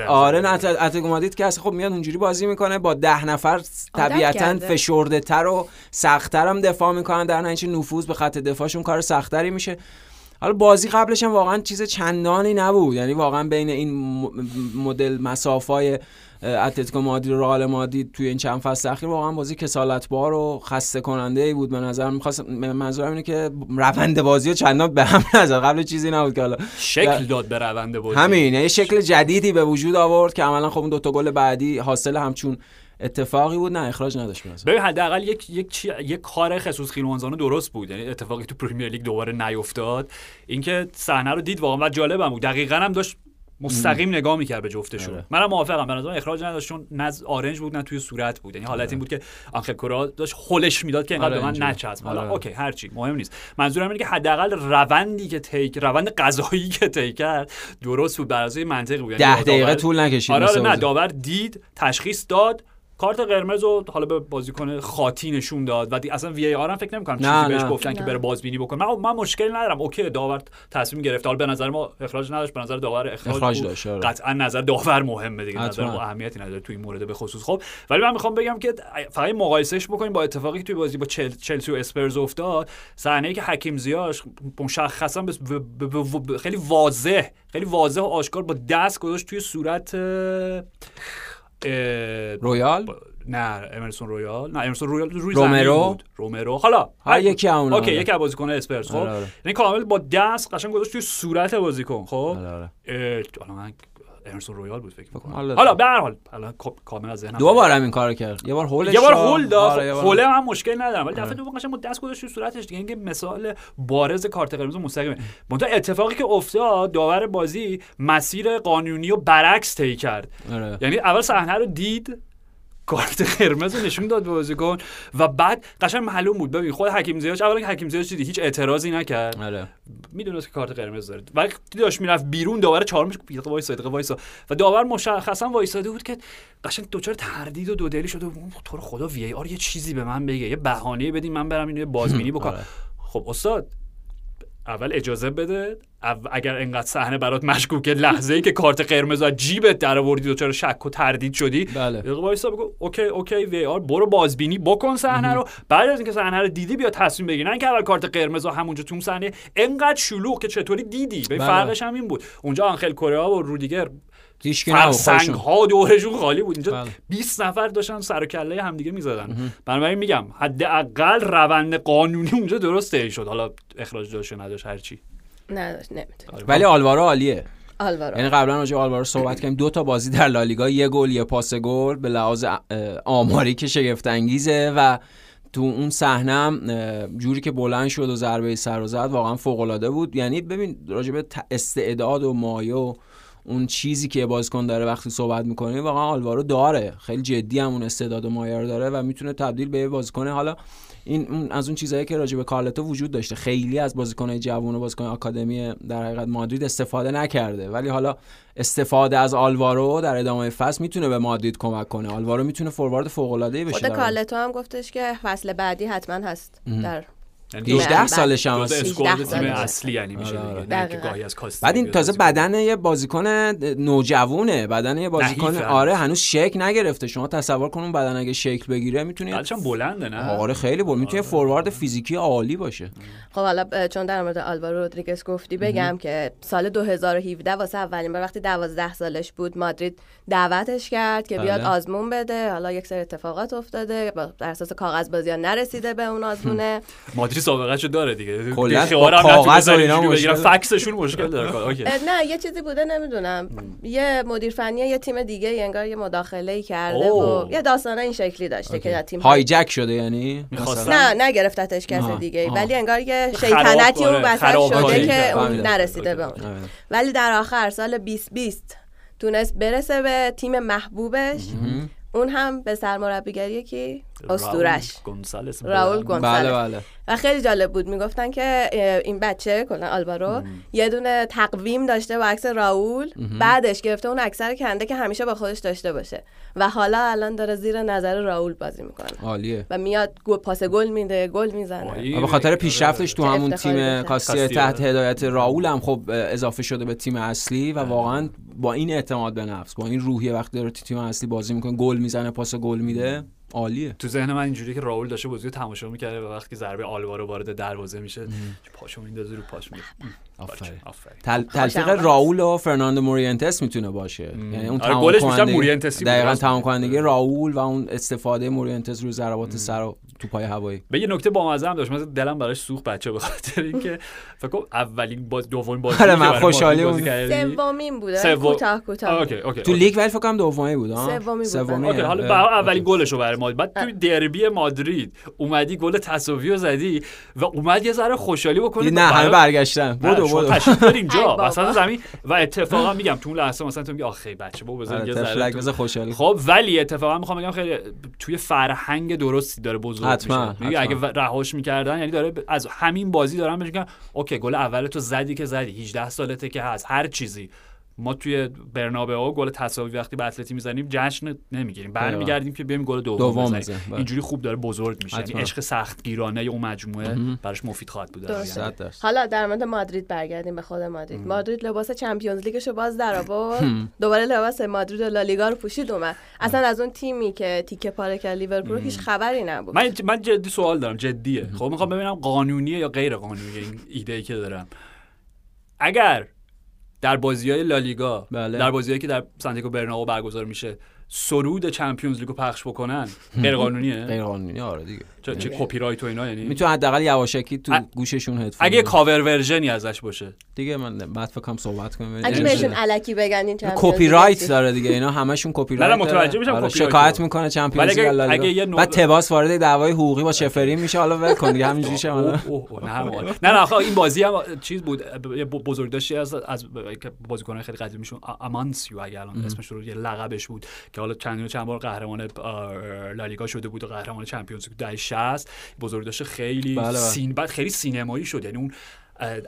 آره نه اتلتیکو مادرید که خب میاد اونجوری بازی می‌کنه با ده نفر طبیعتا فشرده تر و سختتر هم دفاع می‌کنن. در نتیجه نفوذ به خط دفاعشون کار سختری میشه. حالا بازی قبلش هم واقعا چیز چندانی نبود. یعنی واقعا بین این مدل مسافای اتلتیکو مادرید و رئال مادرید توی این چند فصل اخیر واقعا بازی کسالتبار و خسته کننده ای بود. به نظر می‌خواست منظورم اینه که روند بازی رو چندان به هم نظر قبل چیزی نبود که حالا. شکل داد به روند بازی. همین یه شکل جدیدی به وجود آورد که عملا خب اون دو تا گل بعدی حاصل همچون اتفاقی بود. نه اخراج نداشت ببین حداقل یک یک یک کار خصوص خیلوانزانو درست بود. یعنی اتفاقی تو پرمیر لیگ دوباره نیفتاد. اینکه صحنه رو دید واقعا جالبم بود. دقیقاً هم داشت مستقیم نگاه می‌کرد به جفتشون. آره. منم موافقم. به نظر اخراج نداشت چون نه آرنج بود نه توی صورت بود. یعنی حالت این بود که آنخل کوریا داشت هلش می‌داد که اینقدر آره به من نچسب. حالا آره. OK هرچی مهم نیست. منظورم اینه که حداقل روندی که تیک روند قضایی که تیک کرد درست بود. بر اساس منطقی بود. یعنی 10 دقیقه طول نکشید آره, آره نه داور دید تشخیص داد کارت قرمز رو حالا به بازیکن خاطی نشون داد و اصلا VAR هم فکر نمی‌کنم چیزی بهش گفتن که بره بازبینی بکنه. من من مشکلی ندارم. OK داور تصمیم گرفت حالا به نظر ما اخراج نداشت. به نظر داور اخراج, اخراج داشت آره. قطعا نظر داور مهمه دیگه. نظر ما اهمیتی نداره تو این مورد به خصوص. خب ولی من می‌خوام بگم که فقط مقایسهش بکنیم با اتفاقی که توی بازی با چل... چلسی و اسپرز افتاد. صحنه که حکیم زیاش مشخصا خیلی واضح خیلی واضح و آشکار با دست گذاشت توی صورت رویال؟ نه امرسون رویال نه امرسون رویال روی رومرو بود. رومرو حالا هر یکی اون OK یکی بازیکن اسپرز خب؟ آره، آره. یعنی کامل با دست قشنگ گذاشت توی صورت بازیکن خب؟ آره، حالا من امرسون رویال بود فکر می‌کنم. حالا به هر حال حالا کامل از ذهنم دو بار این کارو کرد. یه بار هولش یه بار هول داد. هول هم مشکل ندارم. ولی دفعه دوم قشنگ دست گذاشت صورتش. دیگه اینکه مثال بارز کارت قرمز مستقیمه منتها اتفاقی که افتاد داور بازی مسیر قانونی و برعکس طی کرد. یعنی اول صحنه رو دید کارت قرمز نشون داد به بازیکن و بعد قشنگ معلوم بود. ببین خود حکیم زیاش اولا که حکیم زیاش دیدی هیچ اعتراضی نکرد. آره. می‌دونست که کارت قرمز داره. ولی داشت می‌رفت بیرون داور چهارمش دقیقه وایسا دقیقه وایسا و داور مشخصا وایساده بود که قشنگ دچار تردید و دودلی شده تو رو خدا VAR یه چیزی به من بگه یه بهانه بدین من برم اینو بازبینی بکنم. آره. خب استاد اول اجازه بده. اگر انقدر صحنه برات مشکوکه لحظه ای که کارت قرمز از جیبت در آوردی و چرا شک و تردید شدی. بله. وایسا بگو OK OK VAR برو بازبینی بکن صحنه رو. بعد از اینکه صحنه رو دیدی بیا تصمیم بگیر. نه اینکه اول کارت قرمز همونجا تو صحنه. انقدر شلوغ که چطوری دیدی؟ به بله. فرقش هم این بود. اونجا آنخل کوریا و رودیگر فرسنگ ها دورشون خالی بود. اینجا 20 بله. نفر داشتن سر و کله همدیگه می‌زدن. بنابراین میگم حداقل روند قانونی اونجا درسته شد. حالا اخراج داشت نداشت هرچی نداشت نمی‌تونه آره. ولی آلوارو عالیه. آلوارو. یعنی قبلا راجع آلوارو صحبت کردیم. دو تا بازی در لالیگا یه گل یه پاس گل. به لحاظ آماری که شگفت انگیزه و تو اون صحنه جوری که بلند شد و ضربه سر و زد واقعا فوق العاده بود. یعنی ببین راجع به استعداد و مایه و اون چیزی که بازیکن داره وقتی صحبت می‌کنه واقعا آلوارو داره. خیلی جدی هم اون استعداد و مایه داره و می‌تونه تبدیل به بازیکن. حالا این از اون چیزهایی که راجع به کارلتو وجود داشته. خیلی از بازیکن‌های جوان و بازیکن آکادمی در حقیقت مادرید استفاده نکرده. ولی حالا استفاده از آلوارو در ادامه فصل می‌تونه به مادرید کمک کنه. آلوارو می‌تونه فوروارد فوق العاده بشه خود کارلتو هم گفتش که فصل بعدی حتما هست در 18 سالش هم تیم اصلی یعنی میشه آره، دیگه. که گاهی از بعد این تازه بدن یه بازیکن نوجوونه. بدن یه بازیکن آره هنوز شکل نگرفته. شما تصور کن اون بدن اگه شکل بگیره می‌تونه بعدش بلنده نه؟ آره خیلی بلند می‌تونه فوروارد فیزیکی عالی باشه. خب حالا چون در مورد آلوارو رودریگز گفتی بگم که سال 2017 واسه اولین بار وقتی 12 سالش بود مادرید دعوتش کرد که بیاد بله. آزمون بده. حالا یک سری اتفاقات افتاده. در اساس کاغذ بازی نرسیده به اون آزمونه. مادرید سابقه داره دیگه؟ کلا کاغذ و اینا مشکل فکسشون مشکل داره. نه یه چیزی بوده نمی‌دونم. یه مدیر فنی یه تیم دیگه انگار یه مداخله ای کرده و یه داستان این شکلی داشته که تیم هایجک شده یعنی؟ نه نگرفتتش کسی دیگه. ولی انگار یه شیطنتی اون وسط شده که اون نرسیده به اون. ولی در آخر سال 2020 تونست برسه به تیم محبوبش. اون هم به سرمربیگری که استورش راول گونسالس. بله بله. و خیلی جالب بود. می‌گفتن که این بچه کلا آلوارو یه دونه تقویم داشته با عکس راول بعدش گرفته اون اکثر کنده که همیشه با خودش داشته باشه. و حالا الان داره زیر نظر راول بازی می‌کنه. عالیه. و میاد پاس گل میده گل می‌زنه. به خاطر پیشرفتش تو همون تیم کاسیه تحت هدایت راول هم خب اضافه شده به تیم اصلی و واقعا با این اعتماد به نفس با این روحیه وقتی داره تیم اصلی بازی می‌کنه گل می‌زنه پاس گل میده. عالیه. تو ذهن من اینجوری که راول داشته بازی تماشا می‌کرده و وقتی ضربه آلوارو وارد دروازه میشه پاشو میندازه رو پاش میره آفرین. تلفیق راول و فرناندو موریانتس می‌تونه باشه. یعنی اون آره، تمام کننده دقیقاً تمام کنندگی راول و اون استفاده موریانتس رو ضربات سر تو پای هوایی. به یه نکته با هم داشت. مثلا دلم براش سوخت بچه به خاطر اینکه فکر کنم اولین باز دومین بازی آره من خوشحالی اون سومین بوده کوتاه کوتاه. تو لیگ ولی فکر کنم دومی بود ها سومی بود. حالا اولین گلشو برای ما بعد تو دربی مادرید اومدی گل تساوی رو زدی و اومد یه ذره خوشحالی بکنی. نه همه برگشتن. بودو بودو اینجا. وسط زمین و اتفاقا میگم تو اون لحظه مثلا تو میگی آخه بچه بابا بزن یه ذره خوشحالی. خب ولی اتفاقا می‌خوام بگم خیلی توی فرهنگ درستی داره بزرگ حتما میگه اگه رهاش می‌کردن یعنی داره از همین بازی دارن میگن اوکی گل اول تو زدی که زدی 18 سالته که هست هر چیزی. ما توی برنابئو گل تساوی وقتی به اتلتی می‌زنیم جشن نمی‌گیریم. برمیگردیم که بیایم گل دوم, دوم بزنیم. بله. اینجوری خوب داره بزرگ میشه. یعنی عشق سختگیرانه اون مجموعه براش مفید خواهد بود. حالا در مورد مادرید برگردیم به خود مادرید. مادرید لباس چمپیونز لیگشو باز در آورد. دوباره لباس مادرید و لالیگا رو پوشید اومد. اصلا از اون تیمی که تیکه پاره کرد لیورپول هیچ خبری نبود. من من جدی سوال دارم. جدیه. خب می‌خوام ببینم قانونیه یا غیر قانونیه این ایده ای که دارم. اگر در بازی های لالیگا بله. در بازیهایی که در سانتیاگو برنابو برگزار میشه سرود Champions League و پخش بکنن غیر قانونیه غیر قانونی آره دیگه. چه, چه کپی رایت و اینا یعنی؟ می‌تونه حداقل یواشکی تو گوششون هدفون اگه cover version ی ازش باشه. دیگه من بعد فکرم صحبت کنم اگه بهشون الکی بگن این کپی رایت داره دیگه اینا همشون کپی رایت نه متوجه میشم آره شکایت می‌کنه Champions League اگه بعد تباس وارد دعوای حقوقی با شفرین میشه حالا ول کن دیگه همینجوری شه. نه نه نه این بازی هم چیز بود. بزرگداشتی از از بازیکن خیلی قدیمیشون امانسیو اگه الان اسمش رو یه لقبش بود که حالا چند چند بار قهرمان لالیگا شده بود و قهرمان Champions League در 60 بزرگ داشته خیلی بله, بله. scene بعد خیلی سینمایی شد یعنی اون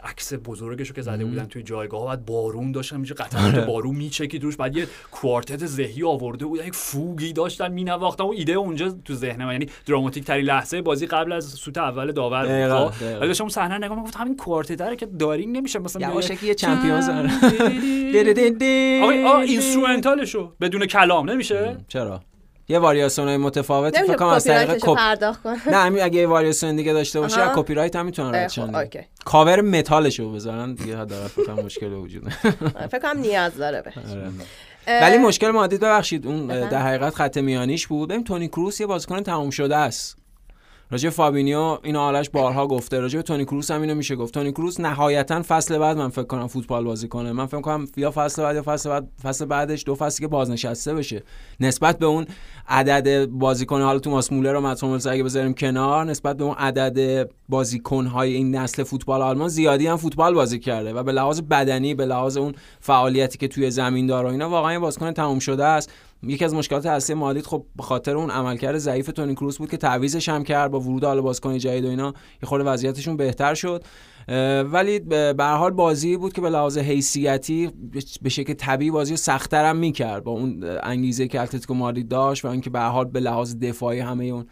عکس بزرگشو که زده بودن توی جایگاه بعد بارون داشتن میشد قطعات آره. بارون میچکید روش بعد یه کوارتت زهی آورده بودن یک فوگی داشتن مینواختن و ایده اونجا تو ذهن من یعنی دراماتیک ترین لحظه بازی قبل از سوت اول داور بود خب؟ ولی داشتم صحنه نگاه می‌گفت همین کوارتت داره که دارین نمیشه مثلا یواشکی یه Champions آقا instrumental شو بدون کلام نمیشه؟ چرا؟ یه واریاسیون های متفاوتی فکر کنم از طریق cop- نه همین اگه یه واریاسیون دیگه داشته باشه کپی رایت هم می‌تونن رد شن خب، cover metal شو بزنن دیگه حداقل فکر کنم مشکل وجود فکر کنم نیاز داره بهش. آره. ولی مشکل مادرید ببخشید اون در حقیقت خط میانیش بود. ببین تونی کروس یه بازیکن تموم شده است. راجع فابینیو اینو قبلش بارها گفته. راجع تونی کروس هم اینو میشه گفت. تونی کروس نهایتا فصل بعد من فکر کنم فوتبال بازی کنه. من فکر کنم یا فصل بعد یا فصل بعد فصل بعدش دو فصلی که بازنشسته بشه. نسبت به اون عدد بازیکن حالا توماس مولر و مات اگه بذاریم کنار نسبت به اون عدد بازیکن های این نسل فوتبال آلمان زیادی هم فوتبال بازی کرده و به لحاظ بدنی به لحاظ اون فعالیتی که توی زمین داره اینا واقعا بازیکن تموم شده است. یکی از مشکلات اصلی مادید خب به خاطر اون عملکرد ضعیف تونی کروس بود که تعویزش هم کرد با ورود حالا بازیکن جدید و اینا یه خورده وضعیتشون بهتر شد. ولی به حال بازی بود که به لحاظ حیثیتی به شکل طبیعی بازی سختتر هم می‌کرد با اون انگیزه که اتلتیکو مادرید داشت و اینکه به حال به لحاظ دفاعی همه اون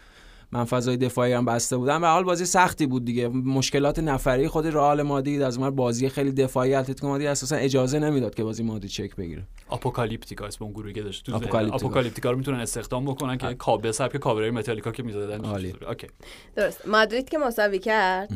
منفذهای دفاعی هم بسته بودن به حال بازی سختی بود دیگه. مشکلات نفری خود رئال مادرید از اون بازی خیلی دفاعی اتلتیکو مادرید اساسا اجازه نمی‌داد که بازی مادرید شکل بگیره. آپوکالیپتیکا اسم اون گروهی که داشت. تو آپوکالیپتیکا رو می‌تونن استخدام بکنن که کابل سبک کاورای متالیکا که می‌زدن. okay. درست. مادرید که مساوی کرد.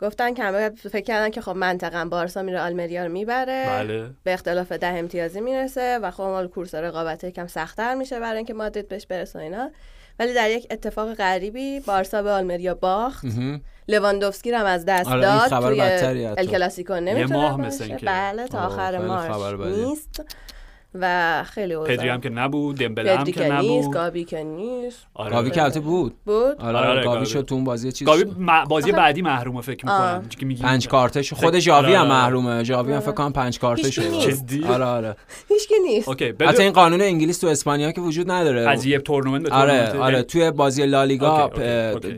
گفتن که فکر کردن که خب منطقا بارسا میره آلمریا رو می‌بره. بله. به اختلاف ده امتیازی می‌رسه و خب مال کورس رقابت یکم سختتر میشه برای اینکه مادرید بهش برسه اینا. ولی در یک اتفاق غریبی بارسا به آلمریا باخت. لواندوفسکی رو هم از دست آره داد توی ال کلاسیکو. نمی‌تونه باشه. بله تا آخر مارس نیست. و خیلی پدری هم که نبود دمبله هم که نبود. گابی که نیست. آره. گابی که البته بود. بود؟ آره, آره, آره گابی شد تو اون بازی چیز گابی بازی بعدی محرومه فکر می‌کنم پنج کارتش خود جاوی هم محرومه. جاوی هم فکر کنم پنج کارتش آره آره. هیچ نیست. okay حتی این قانون انگلیس تو اسپانیا که وجود نداره. از یه تورنمنت به آره آره توی بازی لالیگا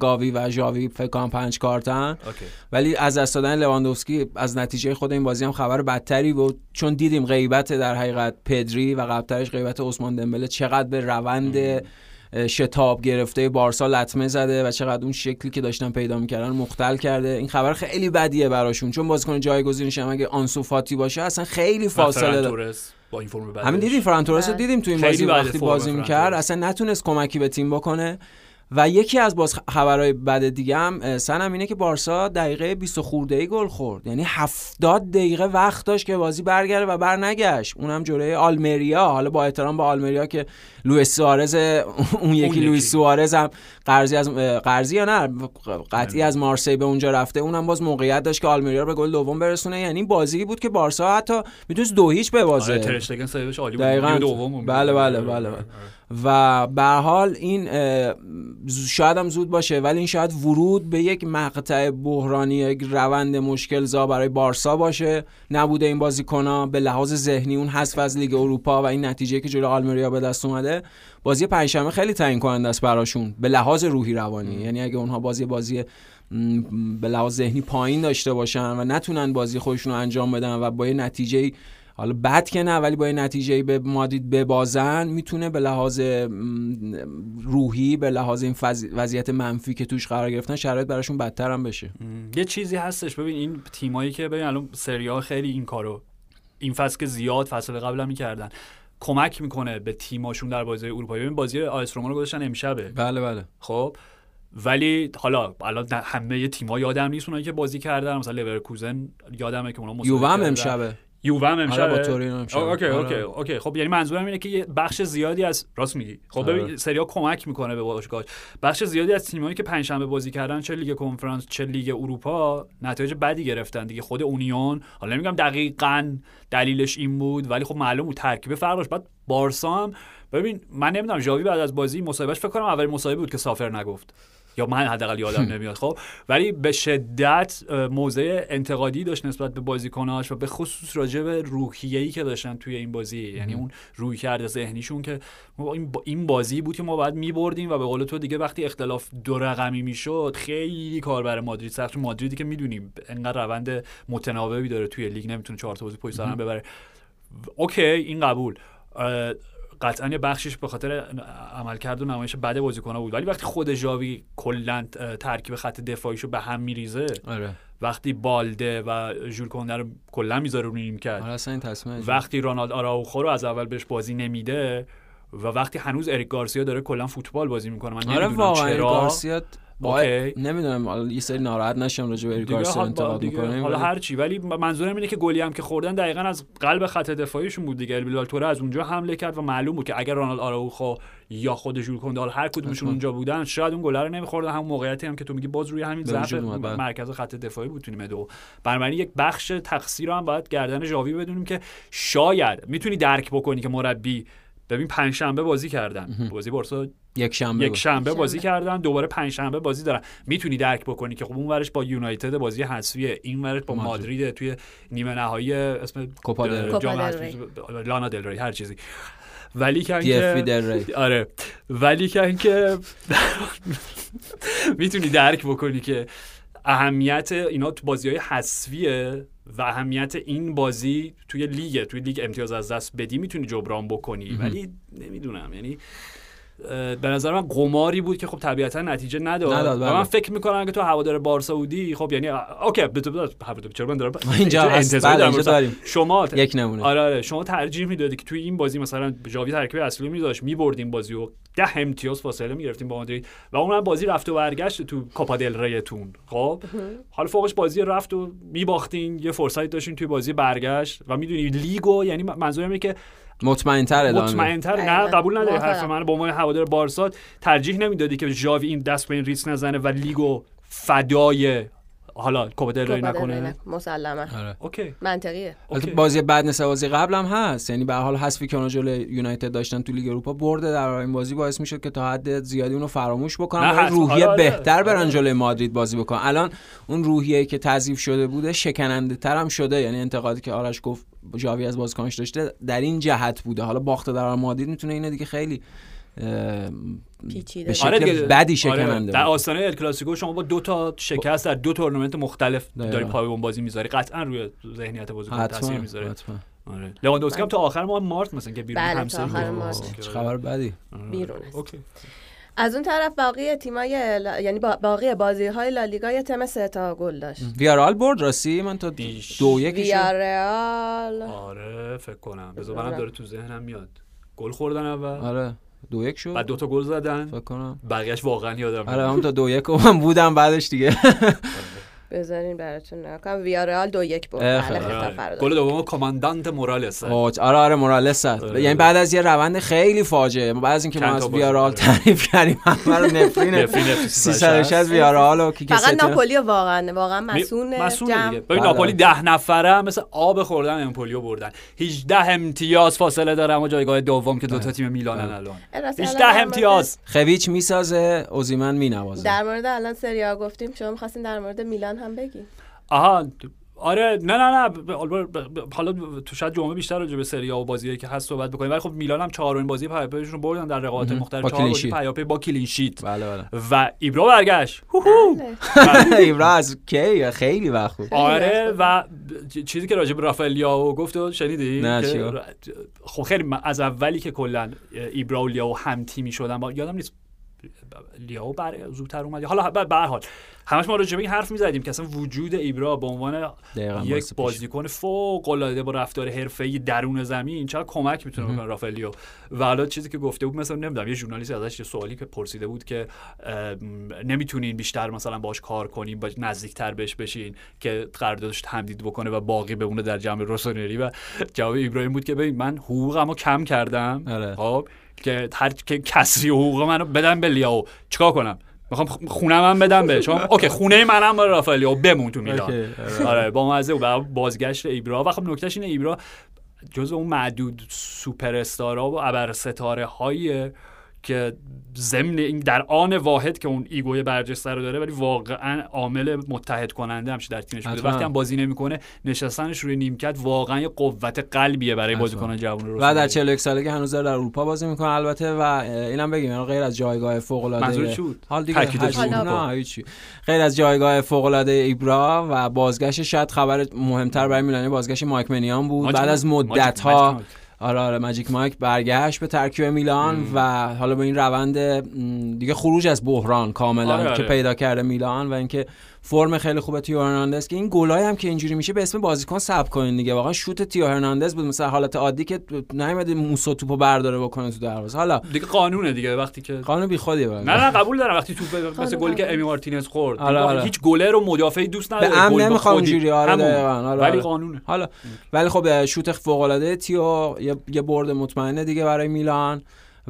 گاوی و جاوی فکر کنم پنج کارتن. ولی از دست دادن لواندوفسکی از نتیجه خود این بازی هم خبر بدتری بود. چون دیدیم غیبت در حقیقت پدری و قبلترش غیبت عثمان دمبله چقدر به روند شتاب گرفته بارسا لطمه زده و چقدر اون شکلی که داشتن پیدا می‌کردن مختل کرده. این خبر خیلی بدیه براشون چون بازیکن جایگزینش هم اگه آنسو فاتی باشه اصلا خیلی فاصله داره. با این فرم همین دیدیم فرانتورس رو بله. دیدیم تو این بازی وقتی بازی می‌کرد. اصلا نتونست کمکی به تیم بکنه. و یکی از باز خبرهای بد دیگه هم سنم اینه که بارسا دقیقه 20 خورده ای گل خورد. یعنی 70 دقیقه وقت داشت که بازی برگره و برنگشت. اونم جوره آلمریا. حالا با احترام به آلمریا که لوئیس سوارز اون یکی لوئیس سوارز هم قرضی از قرضی یا نه قطعی از مارسی به اونجا رفته. اونم باز موقعیت داشت که آلمریا رو به گل دوم برسونه. یعنی بازی بود که بارسا حتی می‌تونست دو هیچ ببازه. آره ترشتگن سایبش عالی بود. بله بله بله, بله. و به حال این شاید هم زود باشه ولی این شاید ورود به یک مقطع بحرانی یک روند مشکل زا برای بارسا باشه. نبوده این بازیکن‌ها به لحاظ ذهنی اون حذف از لیگ اروپا و این نتیجه که جلوی آلمریا به دست اومده بازی پنجشنبه خیلی تعیین کننده است براشون به لحاظ روحی روانی. یعنی اگه اونها بازی بازی به لحاظ ذهنی پایین داشته باشن و نتونن بازی خودشون رو انجام بدن و با یه نتیجه حالا بد که نه ولی با این نتیجه به مادید ببازن می‌تونه به لحاظ روحی به لحاظ این وضعیت منفی که توش قرار گرفتن شرایط براشون بدتر هم بشه. یه چیزی هستش. ببین این تیمایی که ببین الان سریا خیلی این کارو این فصل که زیاد فصل قبل هم می‌کردن کمک می‌کنه به تیماشون در بازی اروپایی. ببین بازی آ اس روما رو گذاشتن امشبه. بله بله. خب؟ ولی حالا الان همه تیم‌ها یادم نیست اونایی که بازی کردن. مثلا لیورکوزن یادمه که اونا یووه هم امشبه. یووه هم امشب با تورینو امشب. okay okay okay. خب یعنی منظورم اینه که یه بخش زیادی از راست میگی. خب ببین آره. سریا کمک می‌کنه به باشگاه بخش زیادی از تیمایی که پنجشنبه بازی کردن چه لیگ کنفرانس چه لیگ اروپا نتایج بدی گرفتن دیگه. خود اونیون حالا نمیگم دقیقا دلیلش این بود ولی خب معلوم بود ترکیب فرق داشت بعد بارسا هم ببین من نمی‌دونم ژاوی بعد از بازی مصاحبهش فکر کنم اولین مصاحبه بود که سافر نگفت. یا من حداقل یادم نمیاد خب. ولی به شدت موضع انتقادی داشت نسبت به بازیکناش و به خصوص راجع به روحیه‌ای که داشتن توی این بازی. یعنی اون روی کرده ذهنیشون که این بازی بود که ما باید میبردیم و به قول تو دیگه وقتی اختلاف دو رقمی می‌شد خیلی کار برای مادرید سخت. مادریدی که می‌دونیم انقدر روند متناوبی داره توی لیگ نمی‌تونه چهار تا بازی پشت سر ببره. okay این قبول. قطعا یه بخشش به خاطر عملکرد و نمایش بد بازیکن‌ها بود. ولی وقتی خود ژاوی کلا ترکیب خط دفاعیشو به هم میریزه آره. وقتی بالده و ژول کنده رو کلا می‌ذاره رو نیمکت. آره این تصمیم وقتی رونالد آراوخو رو از اول بهش بازی نمیده و وقتی هنوز اریک گارسیا داره کلا فوتبال بازی می‌کنه. من آره نمی‌دونم چرا. okay. نمی‌دونم یه سری ناراحت نشم راجع به گارسیا انتقاد می‌کنیم. حالا هر چی ولی منظورم اینه که گلی هم که خوردن دقیقا از قلب خط دفاعیشون بود دیگه. البیلال توره از اونجا حمله کرد و معلوم بود که اگر رونالد آراوخو یا خود ژول کنده هر کدومشون اونجا بودن شاید اون گل رو نمیخوردن. همون موقعیتی هم که تو میگی باز روی همین ضعف بله. مرکز خط دفاعی بود تونیم دو. بنابراین یک بخش تقصیر هم باید گردن ژاوی بدونیم که شاید می‌تونی درک بکنی که مربی ببین پنج شنبه بازی کردن. بازی بارسا یک شنبه یک شنبه. بازی کردن دوباره پنج شنبه بازی دارن. می‌تونی درک بکنی که خب اون ورش با یونایتد بازی حذفیه. این ورش با مادرید. توی نیمه نهایی اسم کوپا لانا دل ری هر چیزی. ولی که آره. ولی که می‌تونی درک بکنی که اهمیت اینا تو بازی های حذفیه. و اهمیت این بازی توی لیگ توی لیگ امتیاز از دست بدی می‌تونی جبران بکنی. ولی نمی‌دونم یعنی به نظر من قماری بود که خب طبیعتا نتیجه نداد, نداد من بله. فکر می‌کنم که تو هوادار بارسا بودی خب یعنی اوکی چرا من دارم اینجا انتظار بله، داریم. شما یک نمونه. آره آره. شما ترجیح می‌دادی که توی این بازی مثلا جاوی ترکیب اصلی میذاشت میبردیم بازی و ده امتیاز فاصله می‌گرفتیم با مادرید. و اون بازی رفت و برگشت تو کوپا دل ریتون خب؟ حالا فوقش بازی رفت و میباختین یه فرصتی داشتین توی بازی برگشت. و می‌دونی لیگو یعنی منظورم اینه که مطمئن‌تر مطمئن‌تر؟ نه قبول نداری حرف من به عنوان هوادار بارسا ترجیح نمی‌دادی که ژاوی این دست به این ریسک نزنه و لیگو فدای حالا کوپا دل ری نکنه؟ مسلما آره. okay. منطقیه. البته بازی بعد نسبت بازی قبل هم هست. یعنی به حال حذفی که اونا جلوی یونایتد داشتن تو لیگ اروپا برده در این بازی باعث می‌شد که تا حد زیادی اونو فراموش بکنن و روحیه آره آره. بهتر برن. جلوی مادرید بازی بکنن. الان اون روحیه که تضعیف شده بوده شکننده تر هم شده. یعنی انتقادی که آرش گفت جاوی از بازیکنش داشته در این جهت بوده. حالا باخت در مادرید می‌تونه اینه دیگه خیلی پیچیده آره بدی شکننده آره. در آستانه ال کلاسیکو شما با دو تا شکست در دو تورنمنت مختلف داری پای اون بازی می‌ذاری. قطعا روی ذهنیت بازیکن تاثیر می‌ذاره. آره. لواندوسکی هم تا آخر ما مارت مثلا که بیرون بله آخر مارت. خبر بدی؟ آره. بیرون از اون طرف باقی تیمای یعنی باقی بازی های لالیگا یه تم سه تا گل داشت. ویارال برد راستی؟ من تا دو یک ویارال. آره فکر کنم. بذار داره تو ذهنم میاد. گل خوردن اول. آره. دو یک شد؟ بعد دو تا گل زدن. فکر کنم. بقیه‌اش واقعا یادم آره هم تا دو یک من بودم بعدش دیگه. بذارین براتون نکنم ویارال دو یک برد. بله، گل دوم کاماندانت مورالس آره آره مورالس آره. یعنی بعد از یه روند خیلی فاجعه. بعد از اینکه ما از ویارال تعریف کردیم همه رو نفرین 360 ویارال و فقط ناپولی واقعا واقعا مسئول دیگه. ببین ناپولی 10 نفره مثل آب خوردن امپولیو بردن. 18 امتیاز فاصله دارم و جایگاه دوم که دو تا تیم میلانن الان. 18 امتیاز. خویچ می‌سازه اوزیمن مینوازه. در مورد الان سری گفتیم شما می‌خواستین در مورد میلان هم بگی. آها آره نه نه نه حالا تو شاید جمعه بیشتر راجع به سری و بازیایی که هست صحبت بکنیم. ولی خب میلان هم چهارمین بازی پیاپیشون رو بردن در رقابت مختلف چهار بازی پیاپی با کلین شیت بله بله. و ایبرا برگشت. بله. ایبرا از کی؟ خیلی وقت آره و چیزی که راجع به رافائل گفت شنیدی؟ نه خب خیلی از اولی که کلا ایبرا و لیاو هم تیمی شدن با یادم نیست لیاو بر زودتر اومد. حالا به هر حال همش ما راجع به این حرف می‌زدیم که اصلا وجود ایبرا به عنوان یک بازیکن فوق العاده با رفتار حرفه‌ای درون زمین چقدر کمک می‌تونه بکنه رافائلیو و حالا چیزی که گفته بود مثلا نمی‌دونم یه ژورنالیست ازش یه سوالی که پرسیده بود که نمی‌تونین بیشتر مثلا باش کار کنین با نزدیکتر بهش بشین که قراردادش تمدید بکنه و باقی بمونه در جمع روسونری. و جواب ابراهیم بود که ببین من حقوقمو کم کردم. آره. خب؟ که هر که کسری حقوق منو بدم به لیاو. چیکار کنم؟ می‌خوام خونه من بدم به. چون اوکی خونه منم با رافائلیو بمون تو میلان. آره. آره با مزه و بازگشت ایبرا. و خب نکتهش اینه ایبرا جز اون معدود سوپر استارا و ابر ستاره های که ضمن این در آن واحد که اون ایگوی برجسته رو داره ولی واقعا عامل متحد کننده همش در تیمش بوده. وقتی هم بازی نمی‌کنه نشستنش روی نیمکت واقعا یه قوت قلبیه برای بازیکن جوان رو و در 41 سالگی هنوز در اروپا بازی می‌کنه البته و اینم بگیم یعنی غیر از جایگاه فوق العاده حال دیگه غیر از جایگاه فوق العاده ایبرا و بازگشت شاید خبر مهمتر برای میلان بازگشت مایک منیان بود. بعد از مدت ها آره آره ماجیک مایک برگشت به ترکیب میلان و حالا به این روند دیگه خروج از بحران کاملا آره که آره. پیدا کرده میلان و اینکه فرم خیلی خوبه تیو هرناندز که این گلای هم که اینجوری میشه به اسم بازیکن ساب کنین دیگه. واقعا شوت تیو هرناندز بود. مثلا حالت عادی که نمیاد موسو توپو برداره بکنه تو دروازه. حالا دیگه قانونه دیگه. وقتی که قانون بیخودیه نه نه قبول دارم. وقتی توپ مثل گلی که امی مارتینز خورد. آره آره. هیچ گلر رو مدافعی دوست نداره. به ام نمی‌خوام اونجوری آره دقیقاً ولی آره. قانونه. حالا ولی خب شوت فوق العاده تئو یه برد مطمئنه دیگه برای میلان.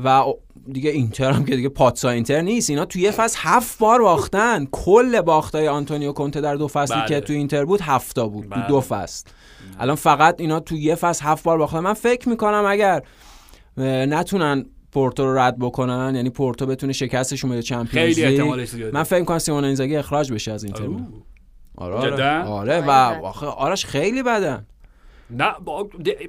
و دیگه اینتر هم که دیگه pazza اینتر نیست. اینا توی یه فصل هفت بار باختن. کل باختای آنتونیو کونته در دو فصلی بله. که تو اینتر بود هفتا بود. بله. تو دو فصل. الان فقط اینا تو یه فصل هفت بار باختن. من فکر می‌کنم اگر نتونن پورتو رو رد بکنن یعنی پورتو بتونه شکستشون بده Champions خیلی من فکر می‌کنم سیمون اینزاگی اخراج بشه از اینتر. آره. آره, آره. و آخه آرش خیلی بدن. نه با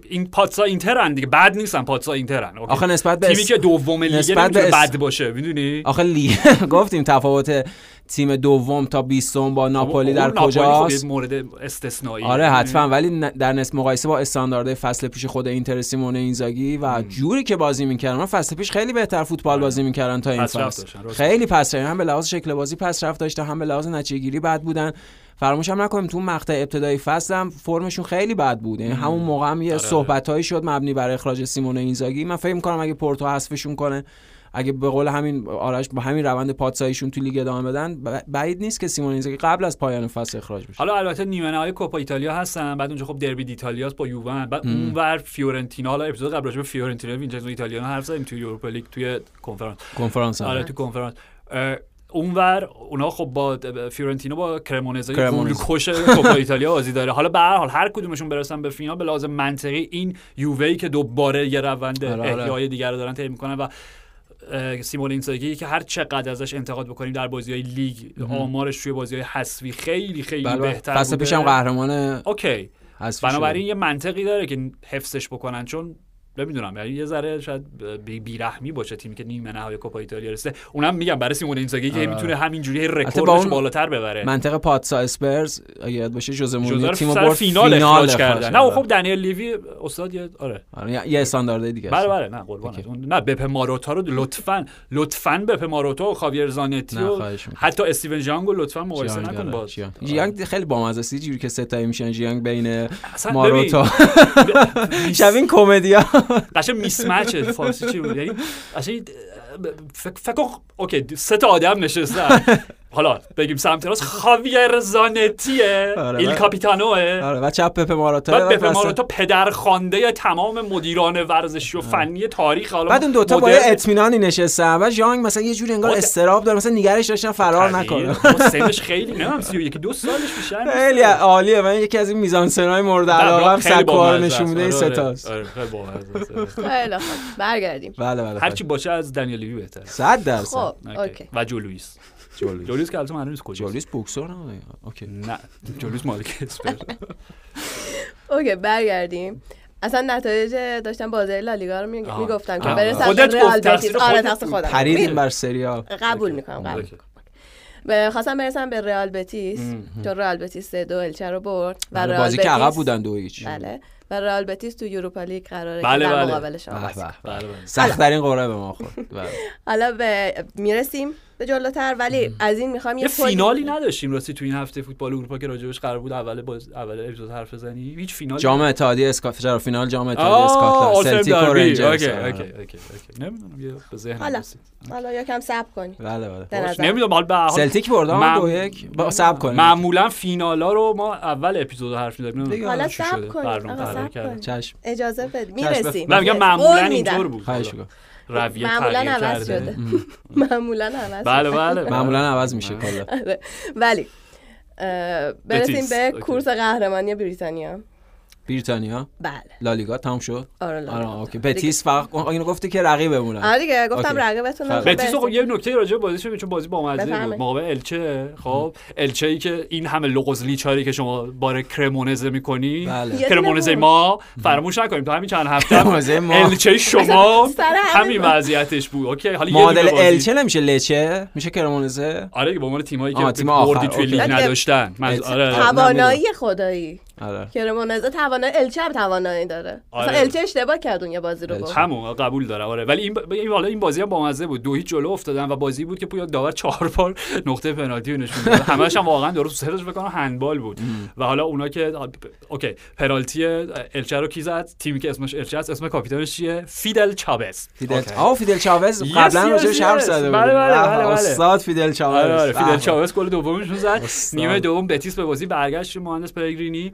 این پاتسا اینترن دیگه. بد نیستن پاتسا اینترن آخه نسبت به تیمی که دوم لیگ بد باشه می‌دونی؟ آخه لی... گفتیم تفاوت تیم دوم تا بیستم با ناپولی در کجاست؟ مورد استثنایی. آره حتما. ولی در نسبت مقایسه با استانداردهای فصل پیش خود اینتر سیمون اینزاگی و جوری که بازی می‌کردن. فصل پیش خیلی بهتر فوتبال آره. بازی می‌کردن تا این فصل. خیلی پس هم به لحاظ شکل بازی پس رفت داشته هم به لحاظ نتیجه گیری بد بودن. فراموش هم نکنیم تو مقطع ابتدایی فصل هم فرمشون خیلی بد بود. یعنی همون موقع هم یه آره. صحبتایی شد مبنی برای اخراج سیمون اینزاگی. من فکر می‌کنم اگه پورتو حذفشون کنه اگه به قول همین آرش با همین روند pazza ییشون تو لیگ ادامه بدن بعید نیست که سیمون اینزاگی قبل از پایان فصل اخراج بشه. حالا البته نیمه نهایی کوپا ایتالیا هستن بعد اونجا خب دربی ایتالیاس با یوون بعد اونور فیورنتینا حالا اپیزود قبل راجع به فیورنتینا وینچنزو ایتالیانو حرف زدیم تو Europa League توی کنفرانس. کنفرانس آره تو کنفرانس. اونور اونا خب با فیورنتینو با کرمونزه کش کوپا ایتالیا بازی داره. حالا به هر حال هر کدومشون برسن به فینال به لحاظ منطقی این یووی که دوباره یه روند آره، آره. احیای دیگر رو دارن طی می‌کنن و سیمون اینزاگی که هر چقدر ازش انتقاد بکنیم در بازی های لیگ آمارش توی بازی های حذفی خیلی خیلی بله، بله. بهتر فصل پیشم قهرمان okay. بنابراین یه منطقی داره که حفظش بکنن چون نمی‌دونم یعنی یه ذره شاید بیرحمی باشه تیمی که نیمه نهایی کوپا ایتالیا رسیده. اونم میگم برای سیمون اینزاگی که آره. می‌تونه همینجوری رکوردش بالاتر ببره. منطقه pazza اسپرز اگه یاد باشه جوزه مورینیو تیمو برد فینال اخراج کردن. نه خب دنیل لیوی استاد یه آره, آره یه استاندارد دیگه بله بله نه قربان نه بپ ماروتا رو لطفا لطفا بپ ماروتا و خاویر زانتی و حتی استیون جانگ رو لطفا مقایسه نکن با جیانگ. خیلی بامزه است. جوری که سه‌تایی میشن جیانگ بین ماروتا. شبین کمدیا. قشنگ mismatch فارسی چی بود یعنی فکر okay سه تا آدم نشستن حالا بگیم سمت راست خاویر زانتیه آره il capitano ه. آره و چپ بپ ماروتا بعد بپ ماروتا پدر خوانده تمام مدیران ورزشی و فنی تاریخ. حالا بعد اون دوتا با یه اطمینانی نشستن و ژانگ مثلا یه جوری انگار اضطراب داره مثلا نگرش داشتن فرار نکنه. سنش خیلی نمی‌دونم 31 دو سالش بیشتر خیلی عالیه. من یکی از این میزانسنای مورد علاقه هم سکوار نشون میده این سه‌تاست آره خیلی باحال خیلی برگردیم. بله بله هرچی باشه از دنیل لیوی بهتره. 100 درصد. خب و جو لوئیس جو لوئیس که البته معلوم نیست کجاست جو لوئیس بوکسور نه okay نه جو لوئیس مالک اسپر okay برگردیم. اصلا نتایج داشتن بازی لالیگا رو می‌گفتم که برسن به رئال بتیس. آره تقصیر خودم. پریدیم بر سریا قبول می‌کنم قبول به خواستم برسم به رئال بتیس چون رئال بتیس سه دو الچه رو برد و آره، رئال بازی که عقب بودن دو هیچ. بله. و رئال بتیس تو یوروپا لیگ قراره بله که در بله. مقابل شما بله بله. سخت ترین قرعه به ما خورد. بله. حالا به می‌رسیم به جلوتر ولی از این می‌خوام یه فینالی نداشتیم راستی تو این هفته فوتبال اروپا که راجبش قرار بود اول باز اول اپیزود حرف بزنی؟ هیچ فینال جام اتحادیه اسکات چرا فینال جام اتحادیه اسکاتلند سلتیک و رنجرز okay okay اوکی نمی‌دونم یه به ذهن حالا حالا یکم صبر کنی بله بله. نمی‌دونم حال به سلتیک برد ما دو یک؟ صبر کنیم. معمولا فینالا رو ما اول اپیزود حرف می‌زنیم. حالا صبر کنیم. چشم. اجازه بده می‌رسیم. من میگم معمولا اینطور بود. خواهش رویه معمولا عوض شده. معمولا عوض بله بله معمولا عوض میشه کلا. آره. ولی برسیم به کورس قهرمانی بریتانیا. بریتانیا؟ بله. لالیگا تمام شد؟ آره لالیگا. آره okay. بتیس فقط اینو گفتی که رقیبمونه. آره دیگه گفتم رقیبتون بتیس خب یه نکته راجع به بازیش چون بازی با مزه بود. مقابل الچه خب الچه ای که این همه لغز لیچاری که شما بار کرمونزه می‌کنی بله. کرمونزه ما فراموش نکنیم. تو همین چند هفته الچه شما همین وضعیتش بود. okay حالا مدل الچه نمیشه لچه؟ میشه کرمونزه؟ آره به عنوان تیمایی که بردی توی لیگ نداشتن. آره توانایی خدایی. آره. کرمونزه توانایی الچه هم توانایی داره. آره. الچه اشتباه کرد اون یه بازی رو گفت. همون قبول داره آره. ولی این ب... این این بازی هم بامزه بود. دو هیچ جلو افتادن و بازی بود که پویا داور چهار بار نقطه پنالتی نشون داد. همش هم واقعا درست سرش بکنم هندبال بود. و حالا اونا که okay. پنالتی الچه رو کی زد؟ تیمی که اسمش الچه است اسم کاپیتانش چیه؟ فیدل چاوز. فیدل آو فیدل چاوز قبلا راجعش حرف زده بود. بله بله بله, بله. استاد فیدل چاوز. آره فیدل چاوز گل دومش زد. نیمه دوم بتیس به بازی برگشت. مهندس پلگرینی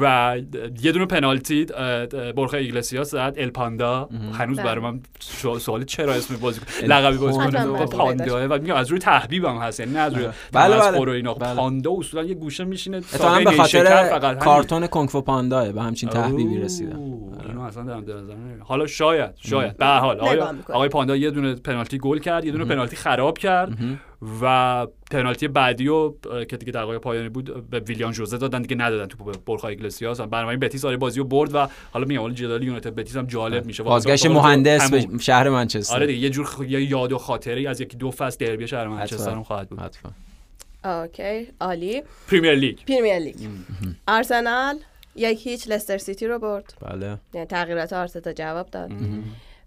و یه دونه پنالتی برخه ایگلسیاس زد ال پاندا. هنوز بله. برای من سوال چرا اسم بازی لقبی بازی کنه پاندا. و میگم از روی تحبیب هم هست یعنی نه از روی بله بله, اینا. بله. پاندا اصولا یه گوشه میشینه اتفاقا به خاطر کارتون کنگفو پاندا به همچین تحبیبی رسیدن اینو اصلا در حالا شاید شاید. به حال آقای پاندا یه دونه پنالتی گل کرد یه دونه پنالتی خراب کرد و پنالتی بعدی رو که دیگه دقایق پایانی بود به ویلیان جوزه دادن دیگه ندادن تو بورخا ایگلسیاس بنابراین بتیس آره بازی رو برد و حالا میگم حالا جدال یونایتد بتیس هم جالب میشه. بازگشت مهندس به شهر منچستر. آره دیگه یه جور یه یاد و خاطری از یکی دو فصل دربی شهر منچستر هم خواهد بود. حتما. okay عالی. پریمیر لیگ. پریمیر لیگ. آرسنال یک هیچ لستر سیتی رو برد. بله. یعنی تغییرات آرتتا جواب داد.